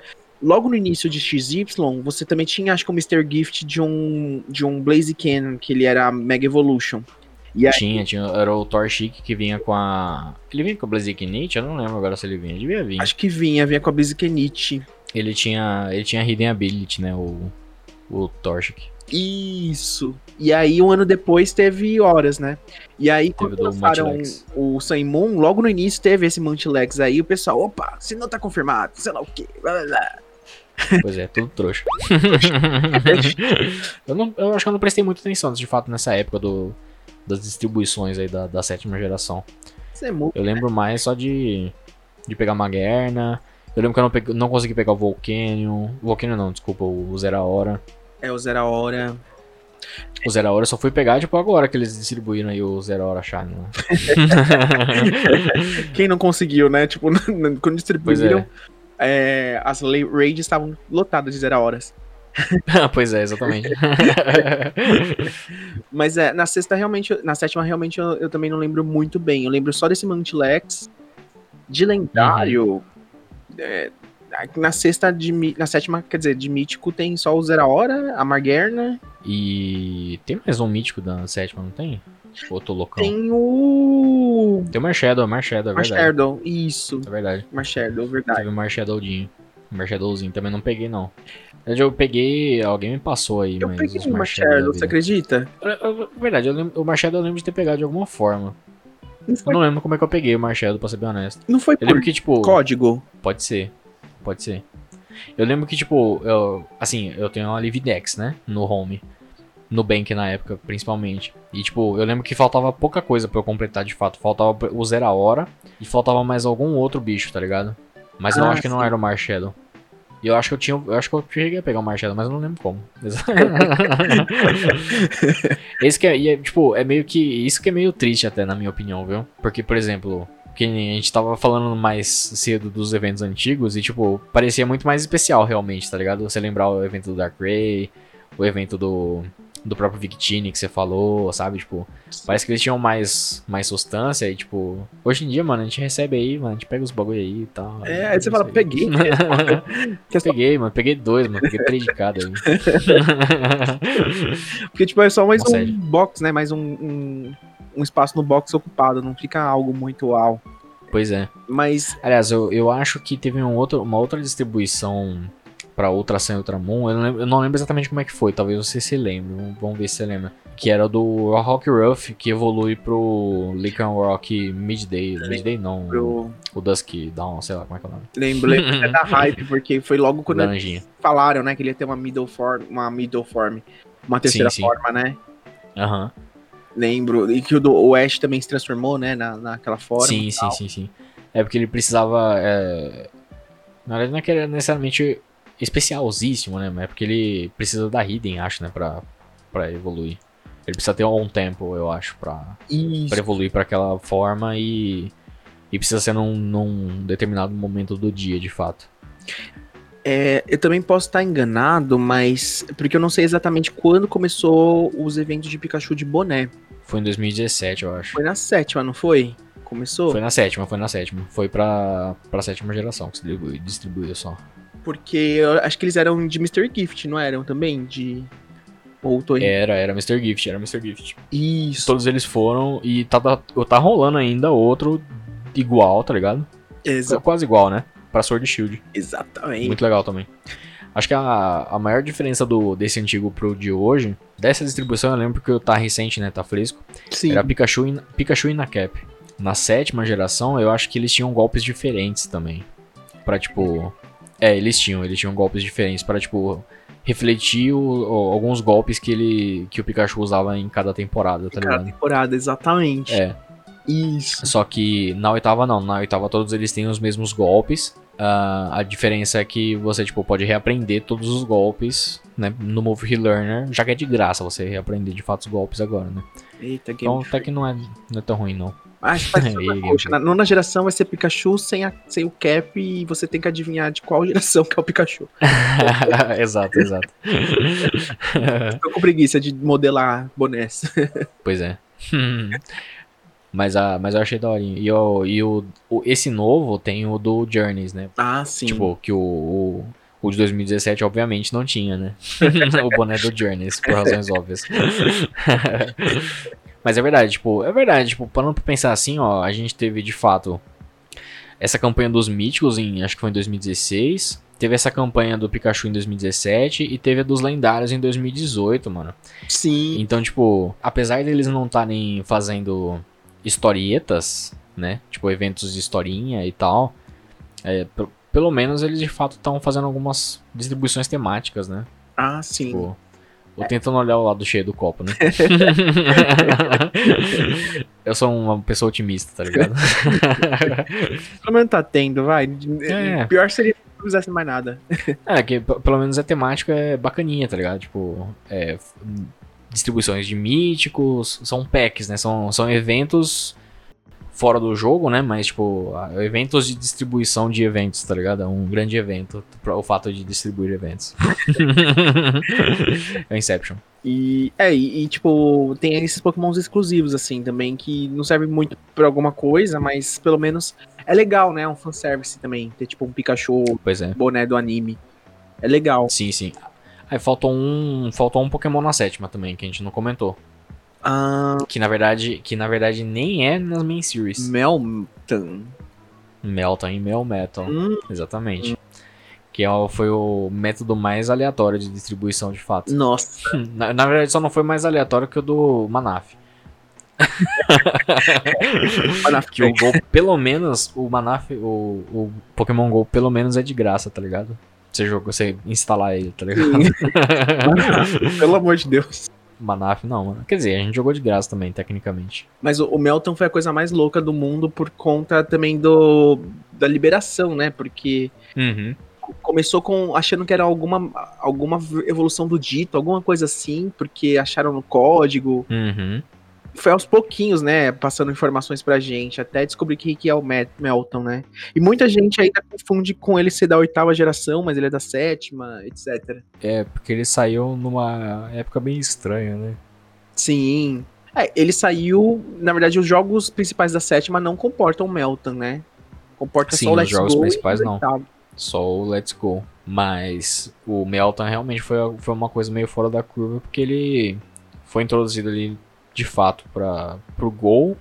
logo no início de XY, você também tinha, acho que o Mr. Gift de um, de um Blaziken, que ele era Mega Evolution. E aí, Tinha, tinha. Era o Thor Chic que vinha com a. Ele vinha com a Blazikenite? Eu não lembro agora se ele vinha. Devia vir. acho que vinha, vinha com a Blazikenite. Ele tinha. Ele tinha Hidden Ability, né? O. O Torchic. Isso. E aí, um ano depois, teve Horas, né? E aí, quando do lançaram o Sun Moon, logo no início teve esse Mantlex aí, o pessoal, opa, se não tá confirmado, sei lá o quê, blá, blá, blá. Pois é, tudo trouxa. eu, não, eu acho que eu não prestei muita atenção, de fato, nessa época do, das distribuições aí da, da sétima geração. Z-Move, Eu lembro mais só de, de pegar Magerna. Eu lembro que eu não, peguei- não consegui pegar o Volcanion. O Volcanion não, desculpa, o Zera Hora. é o Zera Hora. O Zera Hora eu só fui pegar, tipo, agora que eles distribuíram aí o Zera Hora Shine. Né? Quem não conseguiu, né? Tipo, quando Pois distribuíram, é. É, as raids estavam lotadas de zero horas. pois é, exatamente. Mas é, na sexta realmente, na sétima realmente eu, eu também não lembro muito bem. Eu lembro só desse Mantlex de lendário. é, na sexta de na sétima, quer dizer, de mítico tem só o Zera Hora, a Margerna. e tem mais um mítico da sétima, não tem? Outro loucão. Tem o. Tem o Marshadow, Marshadow, é verdade. Marshadow, isso. É verdade. Marshadow, verdade. Teve o Marshadowzinho. Marshadowzinho também não peguei, não. Eu peguei, alguém me passou aí, Eu mas peguei os o Marshadow você acredita? Eu- eu- Verdade, eu lembro- o Marshadow eu lembro de ter pegado de alguma forma. Não Eu foi, não lembro como é que eu peguei o Marshadow, pra ser bem honesto. não foi Eu por que, tipo... código. Pode ser. Pode ser. Eu lembro que, tipo, eu, assim, eu tenho uma Lividex, né? No home. No Bank na época, principalmente. E, tipo, eu lembro que faltava pouca coisa pra eu completar de fato. Faltava o Zero a Hora e faltava mais algum outro bicho, tá ligado? Mas eu Ah, acho que não era o Marshadow. E eu acho que eu tinha. Eu acho que eu cheguei a pegar o Marshadow, mas eu não lembro como. Esse que é, e é, tipo, é meio que. Isso que é meio triste até, na minha opinião, viu? Porque, por exemplo, que a gente tava falando mais cedo dos eventos antigos e, tipo, parecia muito mais especial realmente, tá ligado? Você lembrar o evento do Dark Ray, o evento do, do próprio Victini que você falou, sabe? Tipo, parece que eles tinham mais, mais substância e, tipo, hoje em dia, mano, a gente recebe aí, mano, a gente pega os bagulho aí e tal. É, aí você fala, Isso peguei. Peguei, mano, peguei dois, mano, peguei três de cada aí. Porque, tipo, é só mais Uma um série. box, né? Mais um, um, um espaço no box ocupado. Não fica algo muito uau. pois é. Mas, Aliás, eu, eu acho que teve um outro, uma outra distribuição pra Ultra Sun e Ultramon. Eu não, lembro, eu não lembro exatamente como é que foi, talvez você se lembre. vamos- ver se você lembra. Que era do Rock Ruff, que evolui pro Lycan Rock Midday. Midday não, eu o Dusky Down, sei lá como é que é o nome. lembro, lembro até da hype, porque foi logo quando eles falaram, né? Que ele ia ter uma middle form, uma middle form. Uma terceira sim. forma, né? Aham. Lembro. E que o, do, o Ash também se transformou, né? Na, naquela forma. Sim, sim, sim, sim. É porque ele precisava. É... Na verdade, não é que é necessariamente especialzíssimo, né? Mas é porque ele precisa da Hidden, acho, né? Pra, pra evoluir. Ele precisa ter um tempo, eu acho, pra, Isso. pra evoluir pra aquela forma e. E precisa ser num, num determinado momento do dia, de fato. É, eu também posso estar enganado, mas. Porque eu não sei exatamente quando começou os eventos de Pikachu de boné. Foi em 2017, eu acho. Foi na sétima, não foi? Começou? Foi na sétima, foi na sétima. Foi pra, pra sétima geração que se distribui- distribuiu só. Porque eu acho que eles eram de Mr. Gift, não eram também? De. Ou tô... Era, era Mr. Gift, era Mr. Gift. Isso. Todos eles foram e tá, tá, tá rolando ainda outro igual, tá ligado? Exa- Quase igual, né? Pra Sword Shield. exatamente. Muito legal também. Acho que a, a maior diferença do, desse antigo pro de hoje, dessa distribuição eu lembro que tá recente, né? Tá fresco. Sim. Era Pikachu e, Pikachu e Nakap. Na sétima geração, eu acho que eles tinham golpes diferentes também. Pra tipo. É, eles tinham, eles tinham golpes diferentes pra, tipo, refletir o- o- alguns golpes que ele. que o Pikachu usava em cada temporada, tá Cada ligado? temporada, exatamente. É. Isso. Só que na oitava não, na oitava todos eles têm os mesmos golpes. Ah, a diferença é que você tipo, pode reaprender todos os golpes né, no Move Relearner, já que é de graça você reaprender de fato os golpes agora, né? Eita, Game Então até que não é, não é tão ruim não. Ah, você faz tudo E na nona geração vai ser Pikachu sem, a- sem o cap e você tem que adivinhar de qual geração que é o Pikachu. exato, exato. Tô com preguiça de modelar bonés. pois é. mas, a, mas eu achei daorinha. E, o, e o, o- esse novo tem o do Journeys, né? Ah, sim. Tipo, que o, o, o de 2017, obviamente, não tinha, né? o boné do Journeys, por razões óbvias. Mas é verdade, tipo, é verdade, tipo, parando pra pensar assim, ó, a gente teve de fato essa campanha dos míticos em, acho que foi em 2016. Teve essa campanha do Pikachu em 2017 e teve a dos lendários em 2018, mano. sim. Então, tipo, apesar deles não estarem fazendo historietas, né? Tipo, eventos de historinha e tal, é, pelo menos eles de fato estão fazendo algumas distribuições temáticas, né? Ah, sim. Tipo, ou tentando olhar o lado cheio do copo, né? Eu sou uma pessoa otimista, tá ligado? Pelo menos tá tendo, vai. É. Pior seria se não fizesse mais nada. É, que pelo menos a temática é bacaninha, tá ligado? Tipo, é, distribuições de míticos, são packs, né? São, são eventos fora do jogo, né? Mas, tipo, eventos de distribuição de eventos, tá ligado? É um grande evento, o fato de distribuir eventos. é o Inception. E, é, e, tipo, tem esses pokémons exclusivos, assim, também, que não servem muito pra alguma coisa, mas pelo menos é legal, né? É um fanservice também, ter, tipo, um Pikachu Pois é. boné do anime. É legal. Sim, sim. Aí faltou um, faltou um Pokémon na sétima também, que a gente não comentou. Ah, Que na verdade, que na verdade nem é nas main series. Melton. Melton e Mel Metal. Hum, Exatamente. Que é foi o método mais aleatório de distribuição de fato. nossa. Na, na verdade, só não foi mais aleatório que o do Manaf. Manaf Que o Gol, pelo menos, o Manaf, o, o Pokémon Go, pelo menos é de graça, tá ligado? Você joga, você instalar ele, tá ligado? Pelo amor de Deus. Manaf não, mano. Quer dizer, a gente jogou de graça também, tecnicamente. Mas o, o Melton foi a coisa mais louca do mundo por conta também do da liberação, né? Porque Uhum. começou com achando que era alguma, alguma evolução do dito, alguma coisa assim, porque acharam no código. Uhum. Foi aos pouquinhos, né? Passando informações pra gente, até descobrir que, que é o Mel- Melton, né? E muita gente ainda confunde com ele ser da oitava geração, mas ele é da sétima, etc. É, porque ele saiu numa época bem estranha, né? Sim. É, ele saiu. Na verdade, os jogos principais da sétima não comportam o Melton, né? Comporta Sim, só o os Let's jogos Go e principais não. oitavo. Só o Let's Go. Mas o Melton realmente foi, foi uma coisa meio fora da curva, porque ele foi introduzido ali de fato para pro Gol.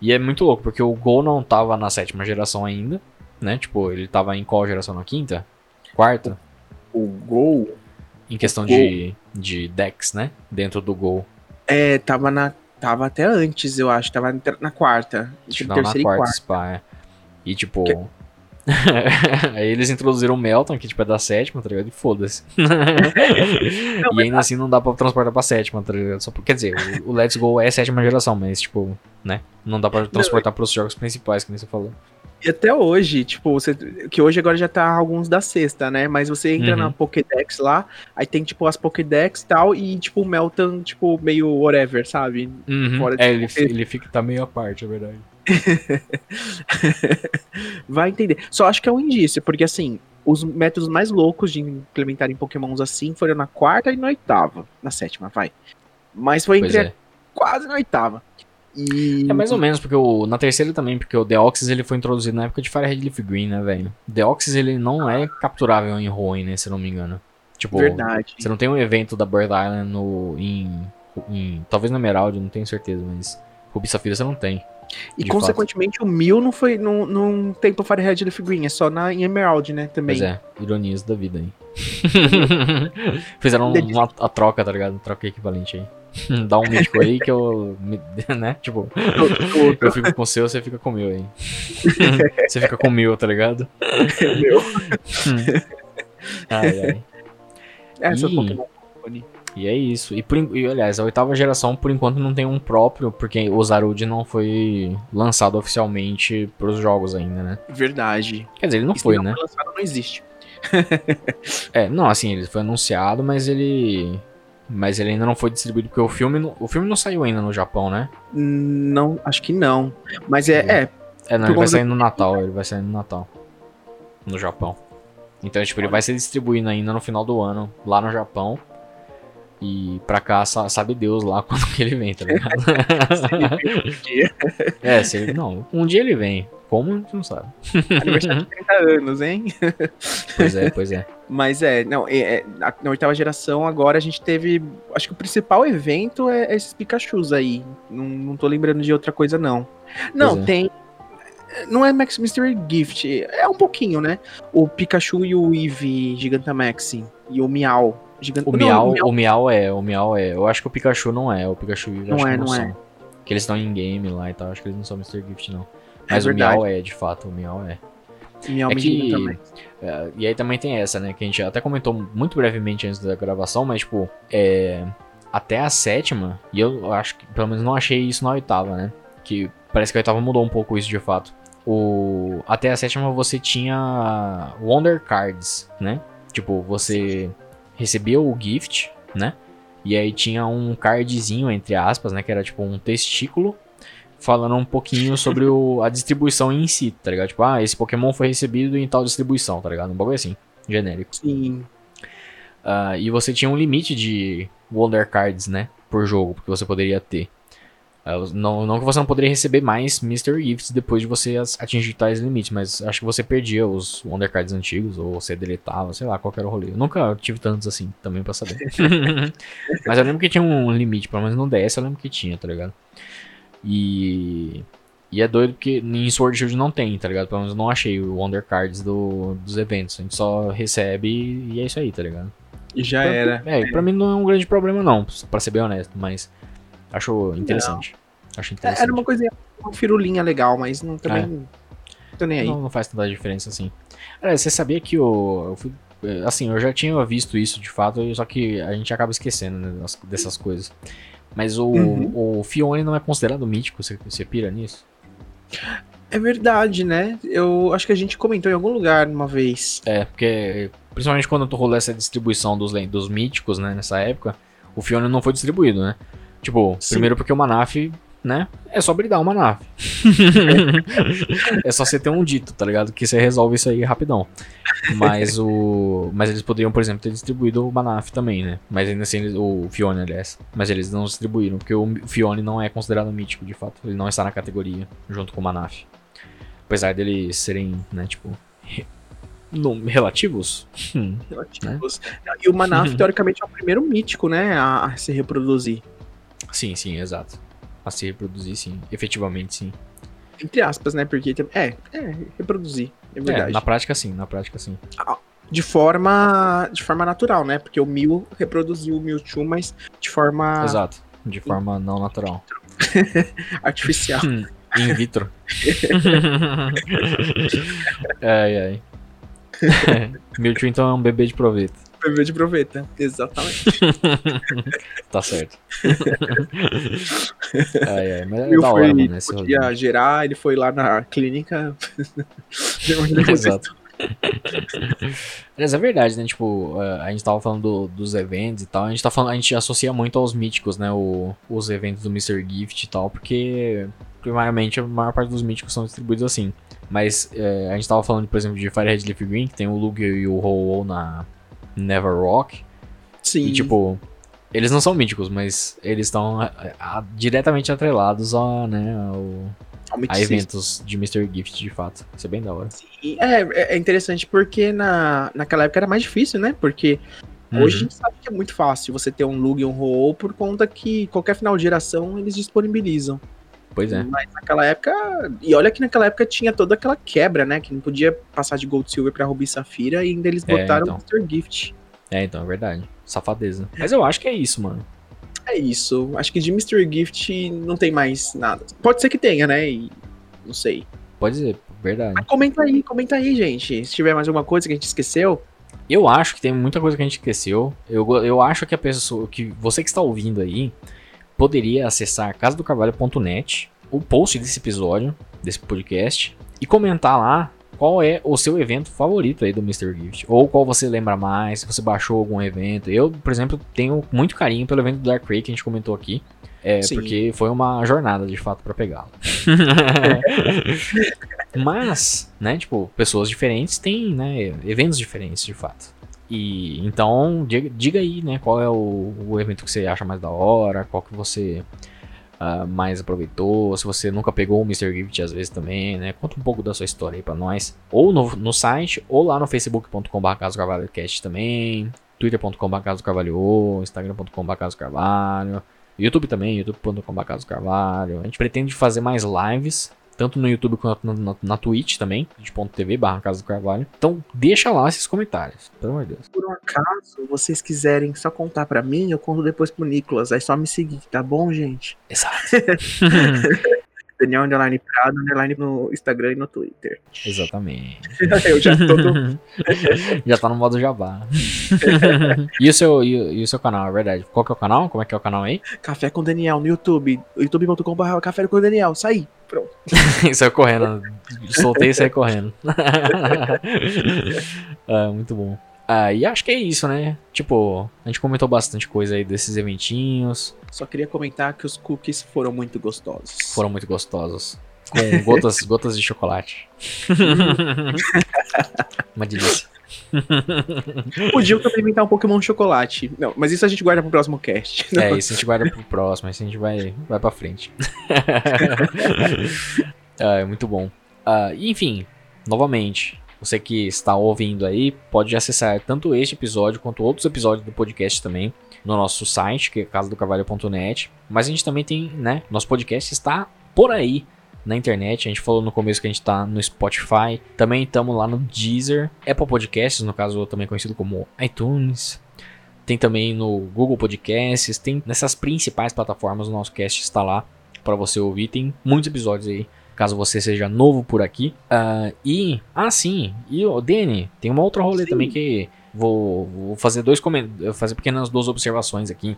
E é muito louco, porque o Gol não tava na sétima geração ainda, né? Tipo, ele tava em qual geração? Na quinta? Quarta? O Gol. Em questão Gol. de, de decks, né? Dentro do Gol. É, tava na. Tava até antes, eu acho. Tava na- quarta. Entre não, na terceira e quarta, quarta. spa, é. E tipo. Aí eles introduziram o Melton, que tipo é da sétima, tá ligado? E foda-se. e ainda assim não dá pra transportar pra sétima, tá ligado? Só quer dizer, o, o Let's Go é sétima geração, mas tipo, né? Não dá pra transportar pros jogos principais, que nem você falou. E até hoje, tipo, você, que hoje agora já tá alguns da sexta, né? Mas você entra Uhum. na Pokédex lá, aí tem, tipo, as Pokédex e tal, e, tipo, o Melton, tipo, meio whatever, sabe? Uhum. Fora de É, ele, ele fica, tá meio à parte, é verdade. Vai entender. Só acho que é um indício, porque, assim, os métodos mais loucos de implementarem Pokémons assim foram na quarta e na oitava. Na sétima, vai. Mas foi entre é. quase na oitava. E... É mais ou menos, porque o, na terceira também, porque o Deoxys ele foi introduzido na época de Fire Red Leaf Green, né, velho? Deoxys ele não é capturável em Hoenn, né, se eu não me engano. Tipo, Verdade. Você não tem um evento da Bird Island no, em, em- Talvez no Emerald, não tenho certeza, mas. Ruby Safira você não tem. E, de consequentemente, o Mil não foi. Não, não tem pro Fire Red Leaf Green, é só na, em Emerald, né? Também. Pois é, ironias da vida aí. Fizeram Entendi. uma, a troca, tá ligado? Troca equivalente aí. Dá um mítico aí que eu. né? Tipo, eu fico com o seu, você fica com o meu aí. você fica com o meu, tá ligado? Meu. Ai, ai. Essa Ih. Pokémon. E é isso. E, por, e aliás, a oitava geração, por enquanto, não tem um próprio, porque o Zarud não foi lançado oficialmente pros jogos ainda, né? Verdade. Quer dizer, ele não Isso foi, não né? foi lançado, não existe. É, não, assim, ele foi anunciado, mas ele. Mas ele ainda não foi distribuído, porque o filme, não- o filme não saiu ainda no Japão, né? Não, acho que não. Mas é, é, É, não, ele vai sair no Natal, ele vai sair no Natal. No Japão. Então, tipo, ele vai ser distribuído ainda no final do ano, lá no Japão. E pra cá, sa- sabe Deus lá quando que ele vem, tá ligado? é, se ele. Não, um dia ele vem. Como, a gente não sabe. aniversário de 30 anos, hein? Pois é, pois é. Mas é, não, é, é, na, oitava geração agora a gente teve. Acho que o principal evento é, é esses Pikachus aí. Não, não tô lembrando de outra coisa, não. Não, é. tem. Não é Max Mystery Gift, é um pouquinho, né? O Pikachu e o Eevee Gigantamax. E o Miau. Gigant... O Não, Miau, o Miau é, o Miau é. Eu acho que o Pikachu não é, o Pikachu eu Não acho é, que não, não são. é. Que eles estão em game lá e tal, acho que eles não são Mr. Gift, não. É Mas o verdade. Miau é, de fato, o Miau é. Miau É que- Gigantamax. É, e aí também tem essa, né? Que a gente até comentou muito brevemente antes da gravação, mas, tipo, é, até a sétima, e eu acho que, pelo menos, não achei isso na oitava, né? Que parece que a oitava mudou um pouco isso de fato. O, até a sétima você tinha Wonder Cards, né? Tipo, você recebia o gift, né? E aí tinha um cardzinho, entre aspas, né? Que era tipo um testículo falando um pouquinho sobre o- a distribuição em si, tá ligado? Tipo, ah, esse Pokémon foi recebido em tal distribuição, tá ligado? Um bagulho assim, genérico. Sim. Ah, e você tinha um limite de Wonder Cards, né? Por jogo, que você poderia ter. Não, não que você não poderia receber mais Mystery Gifts depois de você atingir tais limites, mas acho que você perdia os Wonder Cards antigos, ou você deletava, sei lá, qual que era o rolê. Eu nunca tive tantos assim, também pra saber. mas eu lembro que tinha um limite, pelo menos no DS eu lembro que tinha, tá ligado? E. E é doido porque em Sword Shield não tem, tá ligado? Pelo menos eu não achei o Wonder Cards do, dos eventos. A gente só recebe e é isso aí, tá ligado? E já Pra- era. É, pra mim não é um grande problema, não, pra ser bem honesto, mas acho interessante. Acho interessante. É, Era uma coisinha, uma firulinha legal, mas não também. Não tô nem aí. Não, não faz tanta diferença assim. Aliás, você sabia que o. Eu fui, eh, assim, eu já tinha visto isso de fato, só que a gente acaba esquecendo né, dessas coisas. Mas o, Uhum. o Fione não é considerado mítico, você, você pira nisso? É verdade, né? Eu acho que a gente comentou em algum lugar uma vez. É, porque principalmente quando tu rolou essa distribuição dos, dos míticos, né, nessa época, o Fione não foi distribuído, né? Tipo, Sim. primeiro porque o Manaf, né, é só bridar o Manaf. é só você ter um dito, tá ligado? Que você resolve isso aí rapidão. Mas o. Mas eles poderiam, por exemplo, ter distribuído o Manaf também, né? Mas ainda assim, eles- o Fione, aliás. Mas eles não distribuíram, porque o Fione não é considerado mítico, de fato. Ele não está na categoria, junto com o Manaf. Apesar deles serem, né, tipo. num- relativos? Hum, relativos. E o Manaf, teoricamente, é o primeiro mítico, né? A, a se reproduzir. Sim, sim, exato. A se reproduzir, sim. Efetivamente, sim. Entre aspas, né? Porque é, é, reproduzir. É É, verdade. na prática, sim, na prática, sim. De forma. De forma natural, né? Porque o Mew reproduziu o Mewtwo, mas de forma Exato. De forma não natural. artificial. In vitro. ai, ai. Mewtwo, então, é um bebê de proveito. Bebê de proveta. Exatamente. Tá certo. ai, ai. Mas é da hora, mano, esse podia rolê. gerar, ele foi lá na clínica. Exato. Mas é verdade, né? Tipo, eh, a gente tava falando do- dos eventos e tal. A gente tá falando, a gente associa muito aos míticos, né? O- os eventos do Mr. Gift e tal, porque primariamente a maior parte dos míticos são distribuídos assim. Mas eh, a gente tava falando, por exemplo, de Firehead Leaf Green, que tem o Lugia e o Ho-Oh na Never Rock. Sim. E tipo, eles não são míticos, mas eles estão diretamente atrelados a, né, ao- a eventos de Mr. Gift de fato. Isso é bem da hora. E É, é- é interessante porque na, naquela época era mais difícil, né? Porque hoje a Uhum. gente sabe que é muito fácil você ter um Lug e um Ho-Oh por conta que qualquer final de geração eles disponibilizam. Pois é. Mas naquela época. E olha que naquela época tinha toda aquela quebra, né? Que não podia passar de Gold Silver pra Ruby Safira e ainda eles É, botaram então. o Mr. Gift. É, então, é verdade. Safadeza. Mas eu acho que é isso, mano. É isso. Acho que de Mr. Gift não tem mais nada. Pode ser que tenha, né? E não sei. Pode ser, verdade. Mas comenta aí, comenta aí, gente. Se tiver mais alguma coisa que a gente esqueceu. Eu acho que tem muita coisa que a gente esqueceu. Eu, eu acho que a pessoa, que você que está ouvindo aí, poderia acessar casadocarvalho.net, o post desse episódio, desse podcast, e comentar lá qual é o seu evento favorito aí do Mr. Gift. Ou qual você lembra mais, se você baixou algum evento. Eu, por exemplo, tenho muito carinho pelo evento do Dark Ray que a gente comentou aqui. É, Sim. porque foi uma jornada de fato pra pegá-lo. Mas, né, tipo, pessoas diferentes têm, né, eventos diferentes de fato. E então, diga, diga aí, né, qual é o, o evento que você acha mais da hora, qual que você ah, mais aproveitou, se você nunca pegou o Mr. Gift às vezes também, né, conta um pouco da sua história aí pra nós. Ou no, no site, ou lá no facebook.com.br casocarvalhocast também, twitter.com.br casocarvalho, instagram.com.br casocarvalho, YouTube também, youtube.com.br casocarvalho. A gente pretende fazer mais lives, tanto no YouTube quanto na, na, na Twitch também, twitch.tv barra Casa do Carvalho. Então deixa lá esses comentários, pelo amor de Deus. Por um acaso, vocês quiserem só contar pra mim, eu conto depois pro Nicolas. É só me seguir, tá bom, gente? Exato. Daniel Underline Prado, Underline no Instagram e no Twitter. Exatamente. eu já tô. do- Já tá no modo jabá. e, o seu, e, o- seu canal, é verdade. Qual que é o canal? Como é que é o canal aí? Café com Daniel no YouTube. youtube.com.br Café com Daniel. Saí. Pronto. saiu correndo. Soltei e saí correndo. ah, muito bom. Ah, e acho que é isso, né? Tipo, a gente comentou bastante coisa aí desses eventinhos. Só queria comentar que os cookies foram muito gostosos. Foram muito gostosos. Com gotas, gotas de chocolate. Uma delícia. Podia também inventar um Pokémon chocolate. Não, mas isso a gente guarda pro próximo cast. Não. É, isso a gente guarda pro próximo, isso a gente vai, vai pra frente. ah, é muito bom. Uh, enfim, novamente, você que está ouvindo aí pode acessar tanto este episódio quanto outros episódios do podcast também no nosso site, que é casadocarvalho.net. Mas a gente também tem, né? Nosso podcast está por aí na internet. A gente falou no começo que a gente está no Spotify. Também estamos lá no Deezer, Apple Podcasts, no caso também conhecido como iTunes. Tem também no Google Podcasts, tem nessas principais plataformas o nosso cast está lá para você ouvir. Tem muitos episódios aí caso você seja novo por aqui. Uh, e, ah, sim, e o Danny, tem uma outra rolê sim. também que vou, vou fazer dois fazer pequenas duas observações aqui.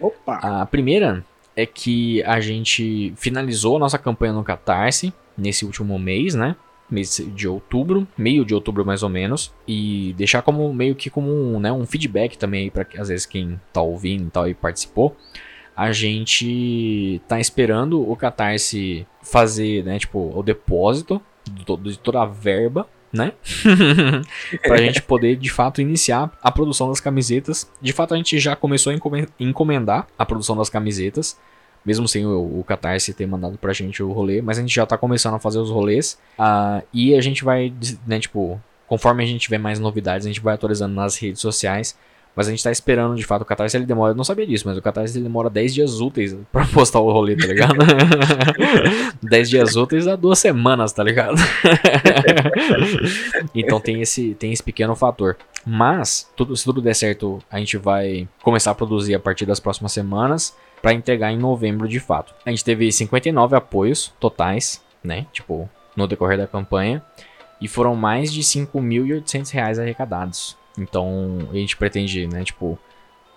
Opa! A primeira é que a gente finalizou a nossa campanha no Catarse nesse último mês, né? Mês de outubro, meio de outubro mais ou menos, e deixar como meio que como um, né, um feedback também para às vezes quem tá ouvindo e tal e participou a gente tá esperando o Catarse fazer, né, tipo, o depósito de toda a verba, né? pra gente poder de fato iniciar a produção das camisetas. De fato, a gente já começou a encomendar a produção das camisetas, mesmo sem o, o Catarse ter mandado pra gente o rolê, mas a gente já tá começando a fazer os rolês. Uh, e a gente vai, né, tipo, conforme a gente tiver mais novidades, a gente vai atualizando nas redes sociais mas a gente tá esperando, de fato, o Catarse ele demora. Eu não sabia disso, mas o Catarse ele demora 10 dias úteis pra postar o rolê, tá ligado? 10 dias úteis a duas semanas, tá ligado? então tem esse, tem esse pequeno fator. Mas, tudo, se tudo der certo, a gente vai começar a produzir a partir das próximas semanas para entregar em novembro de fato. A gente teve 59 apoios totais, né? Tipo, no decorrer da campanha. E foram mais de 5.800 reais arrecadados. Então a gente pretende, né, tipo,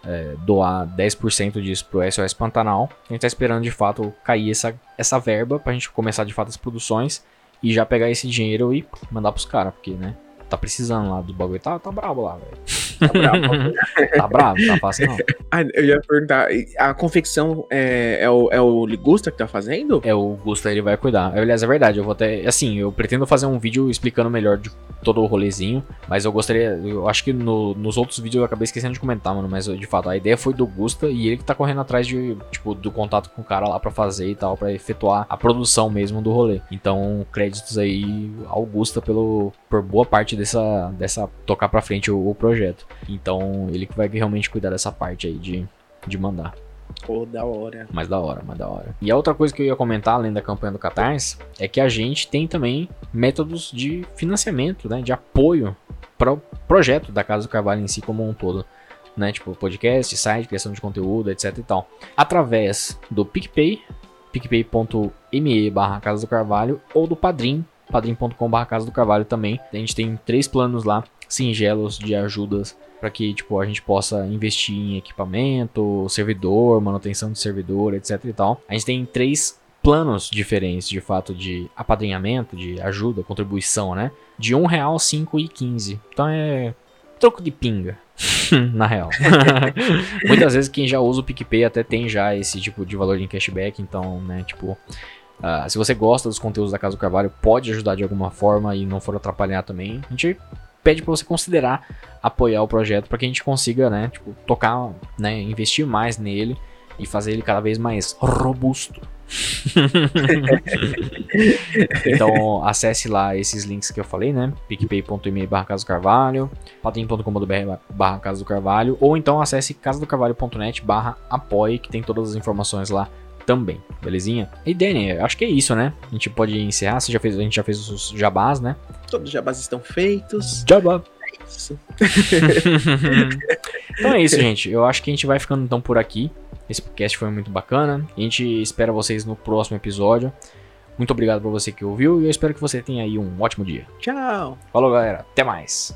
é, doar 10% disso pro SOS Pantanal. A gente tá esperando de fato cair essa, essa verba pra gente começar de fato as produções e já pegar esse dinheiro e mandar pros caras, porque, né, tá precisando lá do bagulho. Tá, tá brabo lá, velho. Tá brabo. tá tá fácil não. Ah, eu ia perguntar, a confecção é, é, o, é o Ligusta que tá fazendo? É, o Gusta ele vai cuidar. Aliás, é verdade, eu vou até. Assim, eu pretendo fazer um vídeo explicando melhor de todo o rolezinho, mas eu gostaria. Eu acho que no, nos outros vídeos eu acabei esquecendo de comentar, mano, mas de fato, a ideia foi do Gusta e ele que tá correndo atrás de, tipo, do contato com o cara lá pra fazer e tal, pra efetuar a produção mesmo do rolê. Então, créditos aí ao Gusta pelo, por boa parte dessa, dessa tocar pra frente o, o projeto. Então, ele que vai realmente cuidar dessa parte aí de, de mandar. Pô, da hora. Mais da hora, mais da hora. E a outra coisa que eu ia comentar, além da campanha do Catarse, é que a gente tem também métodos de financiamento, né? De apoio para o projeto da Casa do Carvalho em si como um todo. Né? Tipo, podcast, site, criação de conteúdo, etc e tal. Através do PicPay, picpay.me barra Casa do Carvalho, ou do Padrim, padrim.com barra Casa do Carvalho também. A gente tem três planos lá, singelos de ajudas para que tipo a gente possa investir em equipamento, servidor, manutenção de servidor, etc e tal. A gente tem três planos diferentes de fato de apadrinhamento, de ajuda, contribuição, né? De um real, 5 e 15. Então é troco de pinga. na real. Muitas vezes quem já usa o PicPay até tem já esse tipo de valor em cashback, então, né, tipo, uh, se você gosta dos conteúdos da Casa do Carvalho, pode ajudar de alguma forma e não for atrapalhar também. A gente pede para você considerar apoiar o projeto para que a gente consiga, né, tipo, tocar, né, investir mais nele e fazer ele cada vez mais robusto. então acesse lá esses links que eu falei, né? picpay.me barra Casa do Carvalho, padrim.com.br barra Carvalho, ou então acesse casadocarvalho.net barra apoie, que tem todas as informações lá também, belezinha? E Danny, acho que é isso, né? A gente pode encerrar, Você já fez, a gente já fez os jabás, né? Todos os jabás estão feitos. Jabá. É isso. então é isso, gente. Eu acho que a gente vai ficando então por aqui. Esse podcast foi muito bacana. A gente espera vocês no próximo episódio. Muito obrigado por você que ouviu e eu espero que você tenha aí um ótimo dia. Tchau. Falou, galera. Até mais.